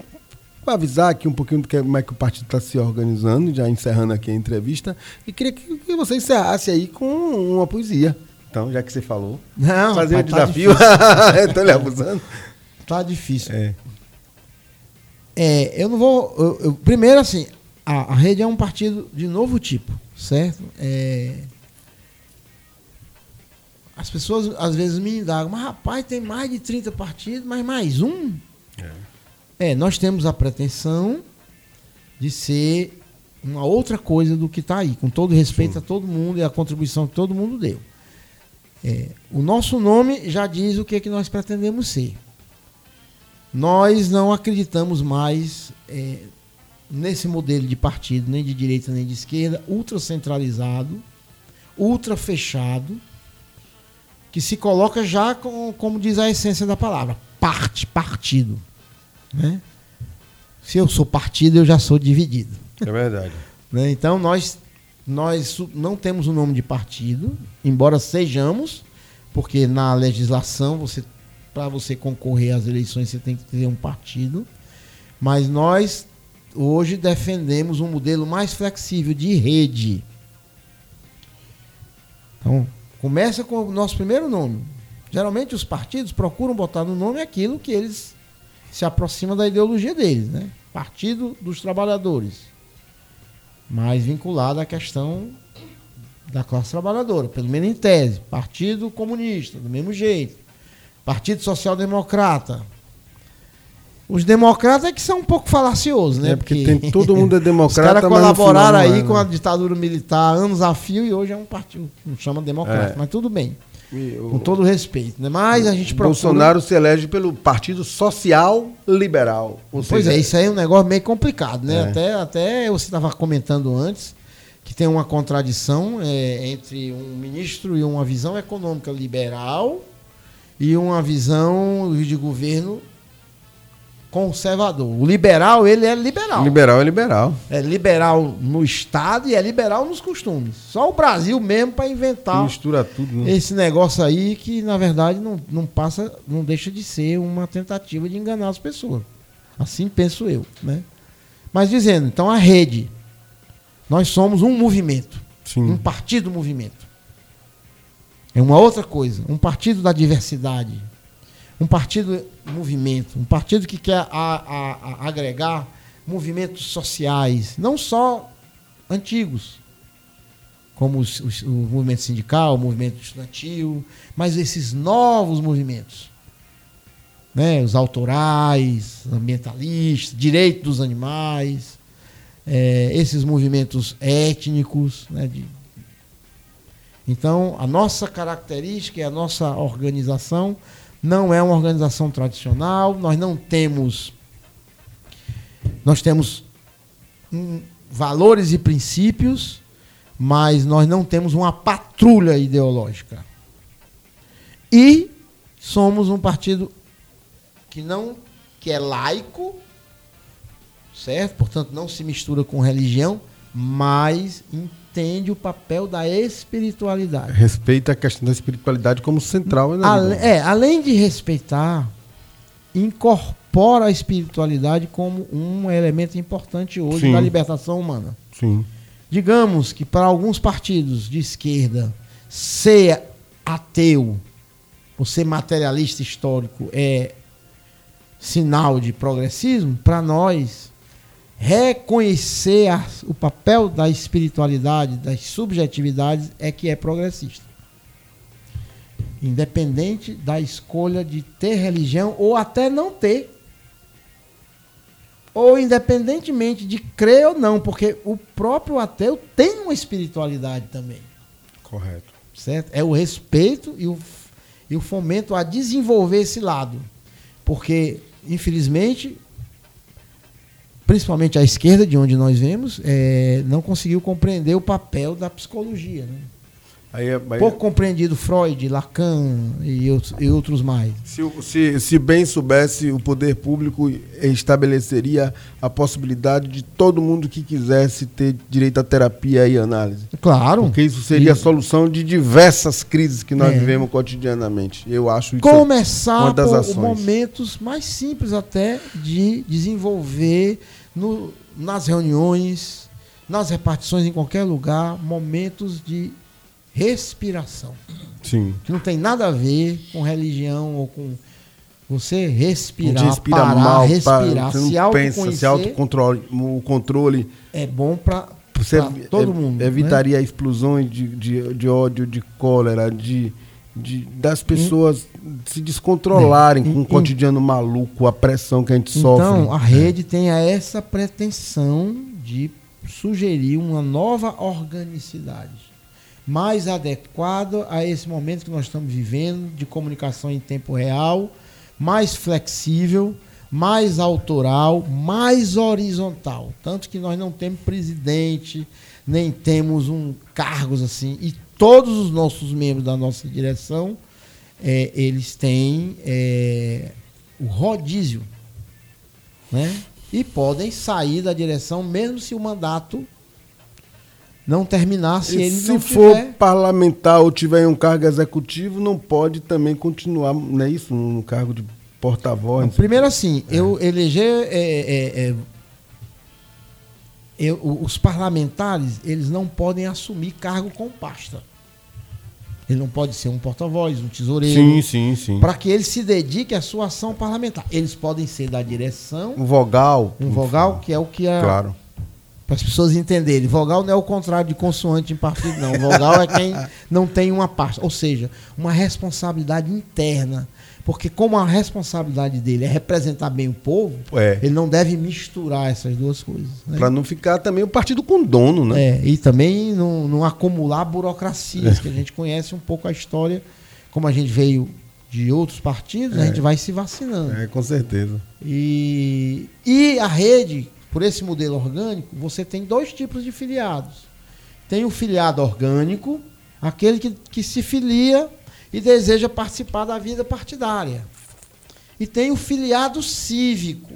para avisar aqui um pouquinho do que, como é que o partido está se organizando, já encerrando aqui a entrevista, e queria que, que você encerrasse aí com uma poesia. Então, já que você falou. Não, fazer um tá desafio. Estou lhe abusando. Tá difícil. É. é eu não vou. Eu, eu, primeiro, assim, a, a, rede é um partido de novo tipo, certo? É, as pessoas às vezes me indagam, mas rapaz, tem mais de 30 partidos, mas mais um? É. É, nós temos a pretensão de ser uma outra coisa do que está aí, com todo respeito Sim. a todo mundo e a contribuição que todo mundo deu. É, o nosso nome já diz o que, é que nós pretendemos ser. Nós não acreditamos mais é, nesse modelo de partido, nem de direita nem de esquerda, ultra centralizado, ultra fechado, que se coloca já com, como diz a essência da palavra, parte, partido. Né? Se eu sou partido, eu já sou dividido. É verdade. né? Então, nós, nós não temos o nome de partido, embora sejamos, porque na legislação, você para você concorrer às eleições, você tem que ter um partido. Mas nós, hoje, defendemos um modelo mais flexível de rede. Então, começa com o nosso primeiro nome. Geralmente, os partidos procuram botar no nome aquilo que eles se aproxima da ideologia deles, né? Partido dos Trabalhadores. Mais vinculado à questão da classe trabalhadora, pelo menos em tese. Partido Comunista, do mesmo jeito. Partido Social Democrata. Os democratas é que são um pouco falaciosos, né? É porque, porque tem, todo mundo é democrata. Os caras colaboraram aí é, com a ditadura militar anos a fio e hoje é um partido, não chama democrata, é. mas tudo bem. Com todo respeito, né? Mas a gente procura... Bolsonaro se elege pelo Partido Social Liberal. Pois seja, é, isso aí é um negócio meio complicado, né? É. Até, até você estava comentando antes que tem uma contradição é, entre um ministro e uma visão econômica liberal e uma visão de governo conservador. O liberal, ele é liberal. Liberal é liberal. É liberal no Estado e é liberal nos costumes. Só o Brasil mesmo para inventar Mistura tudo, né? esse negócio aí que, na verdade, não, não passa, não deixa de ser uma tentativa de enganar as pessoas. Assim penso eu, né? Mas dizendo, então a rede, nós somos um movimento, Sim. um partido movimento. É uma outra coisa, um partido da diversidade, um partido movimento, um partido que quer a, a, a agregar movimentos sociais, não só antigos, como os, os, o movimento sindical, o movimento estudantil, mas esses novos movimentos. Né, os autorais, ambientalistas, direito dos animais, é, esses movimentos étnicos. Né, de... Então, a nossa característica e a nossa organização não é uma organização tradicional, nós não temos. Nós temos um, valores e princípios, mas nós não temos uma patrulha ideológica. E somos um partido que não que é laico, certo? Portanto, não se mistura com religião, mas entende o papel da espiritualidade. Respeita a questão da espiritualidade como central. Né, Ale, é, além de respeitar, incorpora a espiritualidade como um elemento importante hoje Sim. da libertação humana. Sim. Digamos que para alguns partidos de esquerda, ser ateu ou ser materialista histórico é sinal de progressismo, para nós reconhecer a, o papel da espiritualidade, das subjetividades, é que é progressista. Independente da escolha de ter religião ou até não ter. Ou independentemente de crer ou não, porque o próprio ateu tem uma espiritualidade também. Correto. Certo? É o respeito e o, e o fomento a desenvolver esse lado. Porque, infelizmente, principalmente a esquerda, de onde nós vemos, é, não conseguiu compreender o papel da psicologia. Né? Aí, é, aí, Pouco compreendido Freud, Lacan e outros, e outros mais. Se, se, se, bem soubesse, o poder público estabeleceria a possibilidade de todo mundo que quisesse ter direito à terapia e análise. Claro. Porque isso seria e... a solução de diversas crises que nós é. vivemos cotidianamente. Eu acho isso Começar uma das por ações. momentos mais simples até de desenvolver no, nas reuniões, nas repartições em qualquer lugar, momentos de respiração. Sim. Que não tem nada a ver com religião ou com você respirar, respira parar, mal, respirar, você não pensa, se autocontrole, o controle é bom para todo mundo. Né? Evitaria né? explosões de, de, de, ódio, de cólera, de, de das pessoas hum. se descontrolarem é. com o cotidiano maluco, a pressão que a gente então, sofre. Então, a rede tem essa pretensão de sugerir uma nova organicidade mais adequado a esse momento que nós estamos vivendo de comunicação em tempo real, mais flexível, mais autoral, mais horizontal. Tanto que nós não temos presidente, nem temos um cargos assim. E todos os nossos membros da nossa direção, é, eles têm é, o rodízio. Né? E podem sair da direção, mesmo se o mandato não terminar se e ele se não for tiver... parlamentar ou tiver um cargo executivo, não pode também continuar, não é isso, no cargo de porta-voz. Primeiro assim, é. eu eleger é, é, é, eu, os parlamentares, eles não podem assumir cargo com pasta. Ele não pode ser um porta-voz, um tesoureiro. Sim, sim, sim. Para que ele se dedique à sua ação parlamentar. Eles podem ser da direção. Um vogal. Um vogal, que é o que a, claro para as pessoas entenderem. Vogal não é o contrário de consoante em partido, não. Vogal é quem não tem uma parte, ou seja, uma responsabilidade interna. Porque como a responsabilidade dele é representar bem o povo, é. ele não deve misturar essas duas coisas. Né? Para não ficar também o partido com dono, né? É, e também não, não acumular burocracias, que a gente conhece um pouco a história como a gente veio de outros partidos, é. a gente vai se vacinando. É, com certeza. E, e a rede, por esse modelo orgânico, você tem dois tipos de filiados. Tem o filiado orgânico, aquele que, que se filia e deseja participar da vida partidária. E tem o filiado cívico,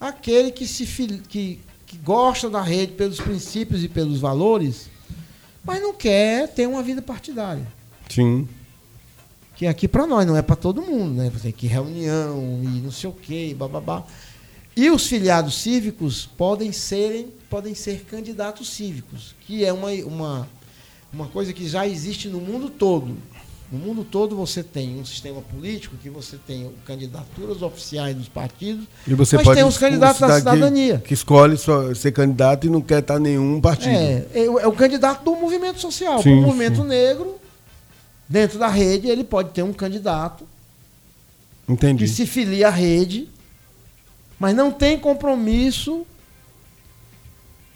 aquele que, se, que, que gosta da rede pelos princípios e pelos valores, mas não quer ter uma vida partidária. Sim. Que aqui para nós não é para todo mundo, né? Você tem que reunião e não sei o quê, bababá. E os filiados cívicos podem serem, podem ser candidatos cívicos, que é uma, uma, uma coisa que já existe no mundo todo. No mundo todo você tem um sistema político que você tem candidaturas oficiais dos partidos, e você mas tem os candidatos da cidadania. Que, que escolhe ser candidato e não quer estar nenhum partido. É, é, é o candidato do movimento social. o movimento sim. negro, dentro da rede, ele pode ter um candidato Entendi. que se filia à rede, mas não tem compromisso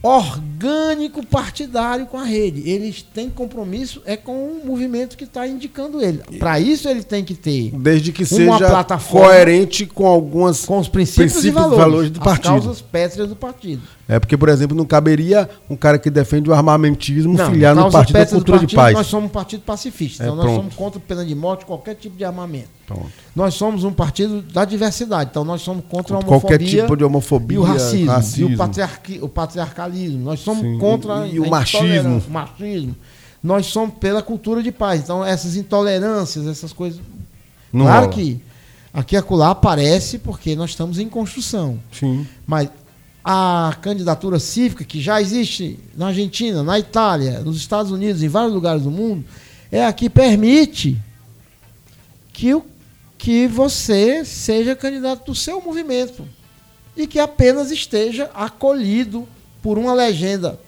orgânico partidário com a rede. Eles têm compromisso é com o movimento que está indicando ele. Para isso ele tem que ter desde que seja coerente com algumas com os princípios, princípios e valores, valores do partido. causas pétreas do partido. É porque, por exemplo, não caberia um cara que defende o armamentismo não, filiar no Partido da Cultura partido, de Paz. Nós somos um partido pacifista, é, então nós pronto. somos contra pena de morte, qualquer tipo de armamento. Pronto. Nós somos um partido da diversidade, então nós somos contra a homofobia. Qualquer tipo de homofobia, e o racismo, racismo. e o, patriarqui, o patriarcalismo. Nós somos Sim. contra e, e o machismo. machismo. Nós somos pela cultura de paz. Então, essas intolerâncias, essas coisas. Não claro rola. que aqui e acolá aparece porque nós estamos em construção. Sim. Mas a candidatura cívica que já existe na Argentina, na Itália, nos Estados Unidos, em vários lugares do mundo, é a que permite que, o, que você seja candidato do seu movimento e que apenas esteja acolhido por uma legenda.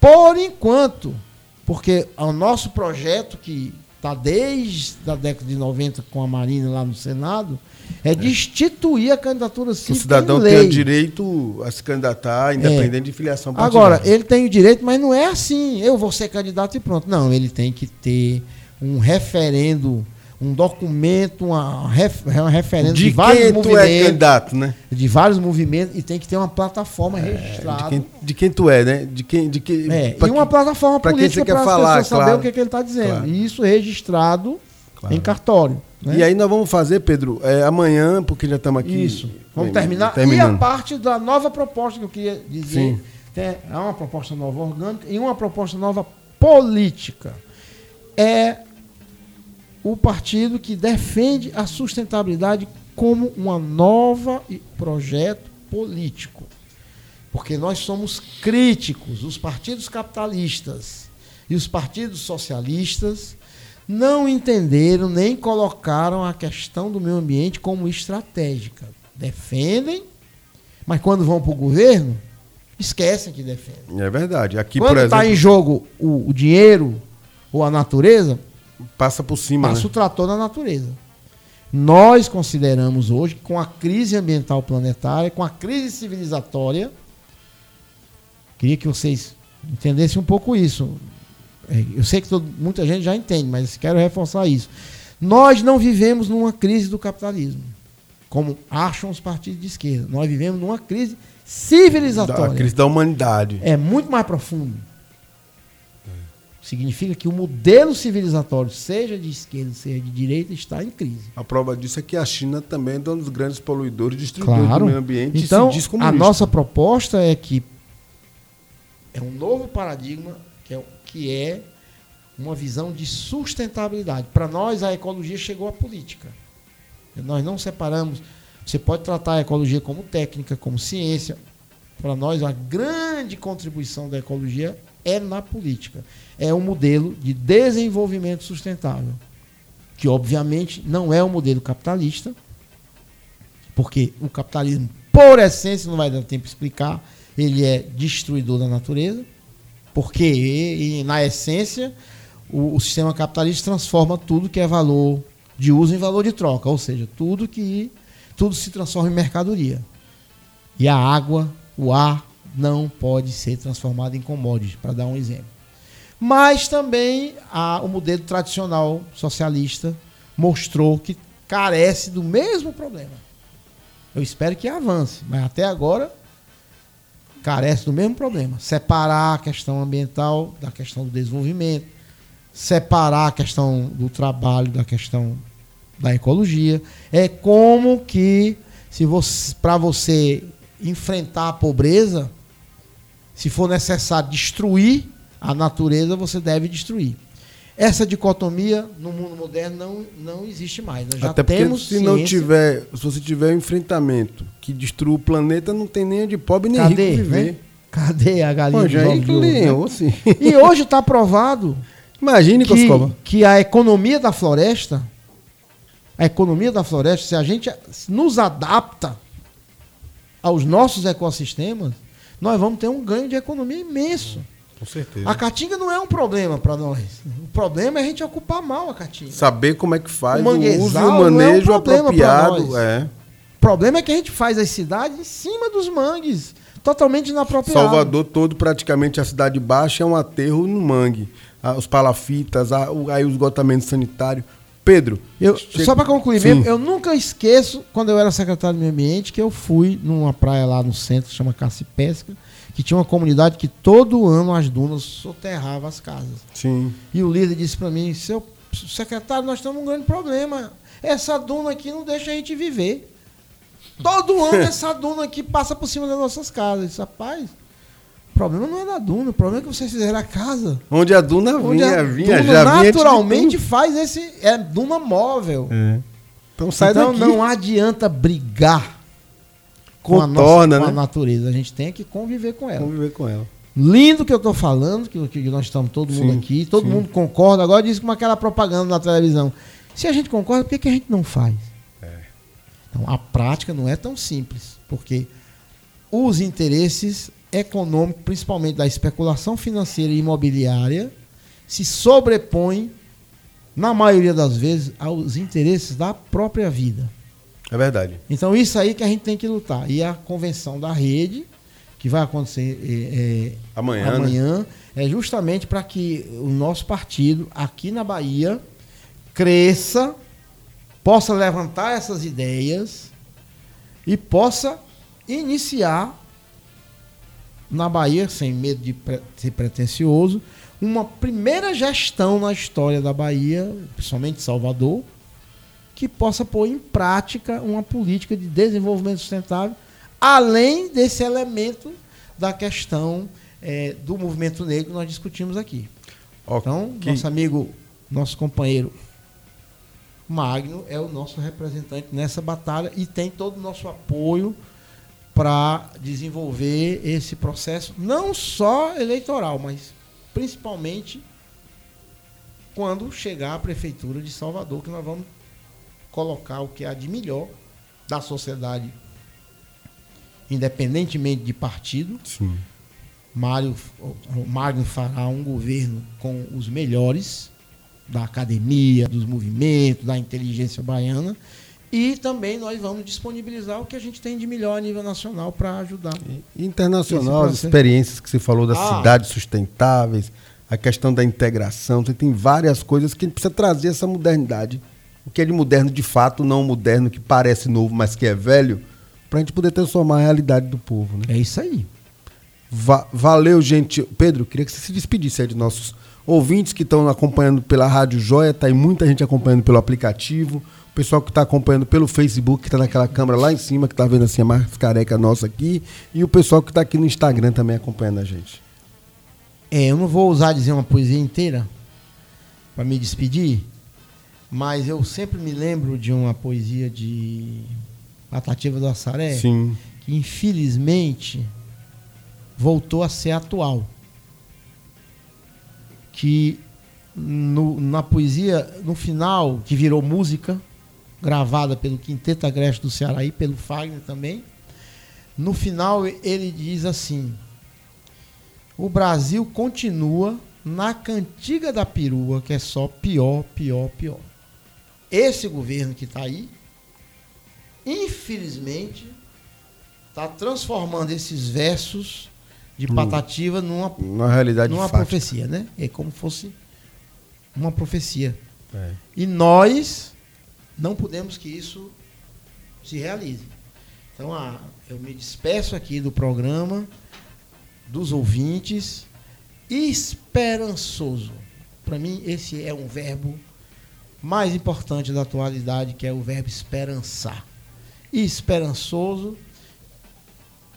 Por enquanto, porque o nosso projeto, que está desde a década de 90 com a Marina lá no Senado, é destituir a candidatura cívica. O cidadão tem o direito a se candidatar, independente é. de filiação partidária. Agora, ele tem o direito, mas não é assim, eu vou ser candidato e pronto. Não, ele tem que ter um referendo, um documento, uma, ref, uma referendo de, de vários quem movimentos. Tu é candidato, né? De vários movimentos e tem que ter uma plataforma é, registrada. De quem, de quem, tu é, né? De quem, de quem, é, e uma plataforma política para as pessoas claro, saber o que, que ele está dizendo. Claro. E isso registrado claro. em cartório. Né? E aí nós vamos fazer, Pedro, é, amanhã, porque já estamos aqui. Isso. Vamos terminar. Terminando. E a parte da nova proposta que eu queria dizer. Sim. Tem, é uma proposta nova orgânica e uma proposta nova política. É o partido que defende a sustentabilidade como uma nova projeto político. Porque nós somos críticos, os partidos capitalistas e os partidos socialistas não entenderam nem colocaram a questão do meio ambiente como estratégica. Defendem, mas quando vão para o governo, esquecem que defendem. É verdade. Aqui, quando está em jogo o, o, dinheiro ou a natureza, passa por cima. Passa né? o trator na natureza. Nós consideramos hoje, com a crise ambiental planetária, com a crise civilizatória, queria que vocês entendessem um pouco isso. É, eu sei que todo, muita gente já entende, mas quero reforçar isso. Nós não vivemos numa crise do capitalismo, como acham os partidos de esquerda. Nós vivemos numa crise civilizatória. A crise da humanidade. É muito mais profundo. Significa que o modelo civilizatório, seja de esquerda, seja de direita, está em crise. A prova disso é que a China também é um dos grandes poluidores, destruidores claro. do meio ambiente. Então, a nossa proposta é que é um novo paradigma que é que é uma visão de sustentabilidade. Para nós, a ecologia chegou à política. Nós não separamos. Você pode tratar a ecologia como técnica, como ciência. Para nós, a grande contribuição da ecologia é na política. É um modelo de desenvolvimento sustentável, que obviamente não é um modelo capitalista, porque o capitalismo, por essência, não vai dar tempo de explicar, ele é destruidor da natureza porque, e, na essência, o, o, sistema capitalista transforma tudo que é valor de uso em valor de troca, ou seja, tudo que tudo se transforma em mercadoria. E a água, o ar não pode ser transformado em commodities, para dar um exemplo. Mas também a, o modelo tradicional socialista mostrou que carece do mesmo problema. Eu espero que avance, mas até agora carece do mesmo problema. Separar a questão ambiental da questão do desenvolvimento, separar a questão do trabalho da questão da ecologia. É como que se você para você enfrentar a pobreza, se for necessário destruir a natureza, você deve destruir. Essa dicotomia no mundo moderno não, não existe mais. Nós já Até porque temos se não tiver, se você tiver um enfrentamento que destrua o planeta, não tem nem de pobre nem Cadê, rico viver. né? Cadê a galinha Pô, já ouro, né? sim. E hoje está provado Imagine, que, que a economia da floresta, a economia da floresta, se a gente nos adapta aos nossos ecossistemas, nós vamos ter um ganho de economia imenso. Com certeza. A caatinga não é um problema para nós. O problema é a gente ocupar mal a caatinga. Saber como é que faz O o, uso e o não é um manejo apropriado. nós. É. O problema é que a gente faz as cidades em cima dos mangues, totalmente inapropriado. Salvador todo, praticamente a cidade baixa, é um aterro no mangue. Ah, os palafitas, ah, o- aí o esgotamento sanitário. Pedro, Eu, só para concluir Sim. mesmo, eu nunca esqueço, quando eu era secretário do Meio Ambiente, que eu fui numa praia lá no centro, chama Caça e Pesca, que tinha uma comunidade que todo ano as dunas soterravam as casas. Sim. E o líder disse para mim, seu secretário, nós temos um grande problema. Essa duna aqui não deixa a gente viver. Todo ano essa duna aqui passa por cima das nossas casas. Eu disse, rapaz, o problema não é da duna, o problema é que vocês fizeram a casa. Onde a duna Onde vinha, a vinha, duna já naturalmente faz esse. É duna móvel. É. Então sai então daqui. não adianta brigar com a, nossa, Contorna, com a né? natureza. A gente tem que conviver com ela. Vamos viver com ela. Lindo que eu estou falando, que, que nós estamos todo mundo Sim, aqui, todo sim. mundo concorda. Agora diz como aquela propaganda na televisão. Se a gente concorda, por que, que a gente não faz? É. Então, a prática não é tão simples, porque os interesses econômicos, principalmente da especulação financeira e imobiliária, se sobrepõem, na maioria das vezes, aos interesses da própria vida. É verdade. Então, isso aí que a gente tem que lutar. E a convenção da rede, que vai acontecer é, é, Amanhã, né? amanhã é justamente para que o nosso partido, aqui na Bahia, cresça, possa levantar essas ideias e possa iniciar na Bahia, sem medo de pre- ser pretencioso, uma primeira gestão na história da Bahia, principalmente Salvador, que possa pôr em prática uma política de desenvolvimento sustentável, além desse elemento da questão eh, do movimento negro que nós discutimos aqui. Ó, Então, nosso amigo, nosso companheiro Magno é o nosso representante nessa batalha e tem todo o nosso apoio para desenvolver esse processo, não só eleitoral, mas principalmente quando chegar a prefeitura de Salvador, que nós vamos colocar o que há de melhor da sociedade, independentemente de partido. Sim. Mário, Magno fará um governo com os melhores da academia, dos movimentos, da inteligência baiana. E também nós vamos disponibilizar o que a gente tem de melhor a nível nacional para ajudar. E Internacional, as experiências que você falou das Ah. cidades sustentáveis, a questão da integração, você tem várias coisas que a gente precisa trazer essa modernidade. O que é de moderno de fato, não moderno que parece novo, mas que é velho, para a gente poder transformar a realidade do povo. Né? É isso aí. Va- valeu, gente. Pedro, queria que você se despedisse aí de nossos ouvintes que estão acompanhando pela Rádio Joia, tá aí muita gente acompanhando pelo aplicativo, o pessoal que está acompanhando pelo Facebook, que está naquela câmera lá em cima, que está vendo assim a mais careca nossa aqui, e o pessoal que está aqui no Instagram também acompanhando a gente. É, eu não vou usar dizer uma poesia inteira para me despedir, mas eu sempre me lembro de uma poesia de Patativa do Assaré, Sim. que infelizmente voltou a ser atual. Que no- na poesia, no final, que virou música, gravada pelo Quinteto Agreste do Ceará e pelo Fagner também, no final ele diz assim: O Brasil continua na cantiga da perua, que é só pior, pior, pior. Esse governo que está aí, infelizmente, está transformando esses versos de hum. Patativa numa, uma realidade numa profecia, né? É como fosse uma profecia. É. E nós não podemos que isso se realize. Então, ah, eu me despeço aqui do programa, dos ouvintes, esperançoso. Para mim, esse é um verbo mais importante da atualidade, que é o verbo esperançar. E esperançoso,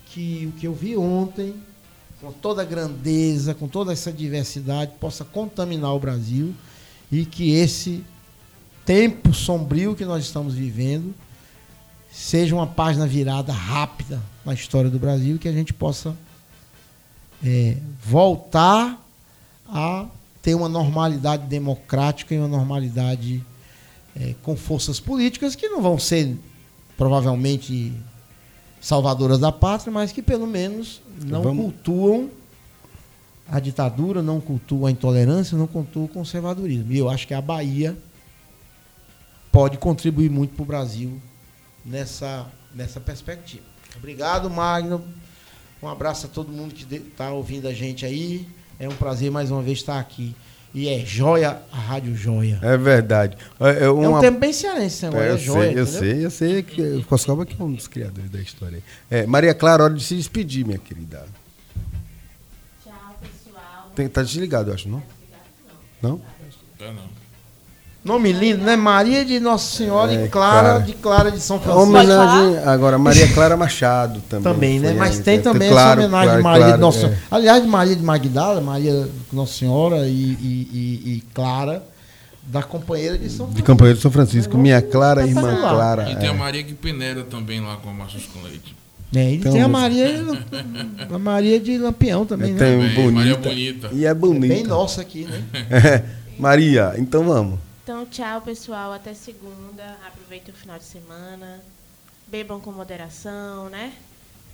que o que eu vi ontem, com toda a grandeza, com toda essa diversidade, possa contaminar o Brasil e que esse tempo sombrio que nós estamos vivendo seja uma página virada rápida na história do Brasil que a gente possa é, voltar a ter uma normalidade democrática e uma normalidade é, com forças políticas que não vão ser provavelmente salvadoras da pátria, mas que pelo menos não Vamos... cultuam a ditadura, não cultuam a intolerância, não cultuam o conservadorismo. E eu acho que a Bahia pode contribuir muito para o Brasil nessa, nessa perspectiva. Obrigado, Magno. Um abraço a todo mundo que está ouvindo a gente aí. É um prazer mais uma vez estar aqui. E é joia a Rádio Joia. É verdade. É, é, uma... é um tempo bem cearense, né? É, eu joia, sei, eu sei, eu sei que o Coscoba que é um dos criadores da história. É, Maria Clara, hora de se despedir, minha querida. Tchau, pessoal. Tem, tá desligado, eu acho, não? Não? Tá não. Nome lindo, né? Maria de Nossa Senhora é, e Clara cara. de Clara de São Francisco. Homenagem agora Maria Clara Machado também. Também, né? Mas tem também claro, essa homenagem claro, de Maria claro, de Nossa Senhora. É. Aliás, Maria de Magdala, Maria Nossa Senhora e, e, e, e Clara da companheira de São Francisco. De companheira de São Francisco, minha Clara, irmã Clara. E tem a é. Maria que peneira também lá com a Machos com Leite. É, e então, tem a Maria, a Maria de Lampião também, né? Tem né? bonita. Maria bonita. E é bonita. É bem nossa aqui, né? Maria, então vamos. Então, tchau, pessoal. Até segunda. Aproveitem o final de semana. Bebam com moderação, né?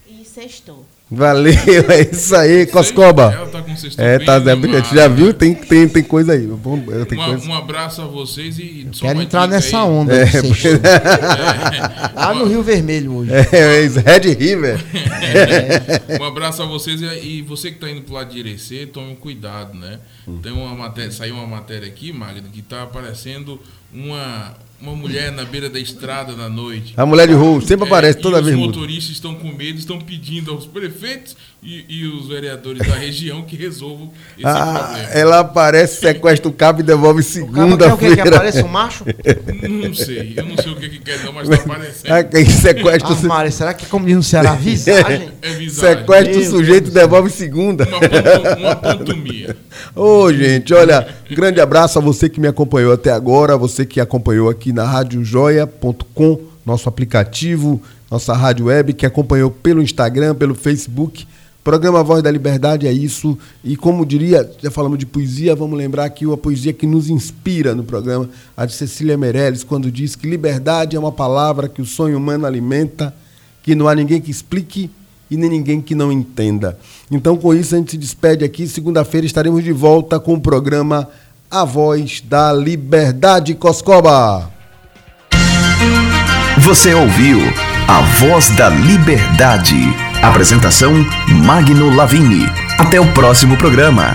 E sextou. Valeu, é isso aí, Coscoba. Ela tá com sextou É, tá, é, já viu? Tem, tem, tem coisa aí. Uma, coisa... Um abraço a vocês e. Quero entrar nessa aí. onda. É, é. Lá no Rio Vermelho hoje. É, é Red River. Um abraço a vocês e, e você que está indo pro lado de Irecê, tome cuidado, né? Hum. Tem uma matéria, saiu uma matéria aqui, Magda, que está aparecendo uma uma mulher na beira da estrada na noite. A mulher de rua, sempre é, aparece toda vez. Os motoristas estão com medo, estão pedindo aos prefeitos e, e os vereadores da região que resolvam esse ah, problema. Ela aparece, sequestra o cabo e devolve segunda-feira. O, que, que aparece um macho? Não sei, eu não sei o que, que quer não, mas está aparecendo. Ah, quem sequestra ah, Mário, será que é como diz no Ceará, visagem? É, visagem. Sequestra o sujeito e devolve segunda. Uma, pantomia. Ô, oh, gente, olha, grande abraço a você que me acompanhou até agora, você que acompanhou aqui na radiojoia.com, nosso aplicativo, nossa rádio web, que acompanhou pelo Instagram, pelo Facebook. Programa Voz da Liberdade é isso. E como diria, já falamos de poesia, vamos lembrar aqui a poesia que nos inspira no programa, a de Cecília Meirelles, quando diz que liberdade é uma palavra que o sonho humano alimenta, que não há ninguém que explique e nem ninguém que não entenda. Então, com isso, a gente se despede aqui. Segunda-feira estaremos de volta com o programa A Voz da Liberdade Coscoba. Você ouviu A Voz da Liberdade. Apresentação Magno Lavini. Até o próximo programa.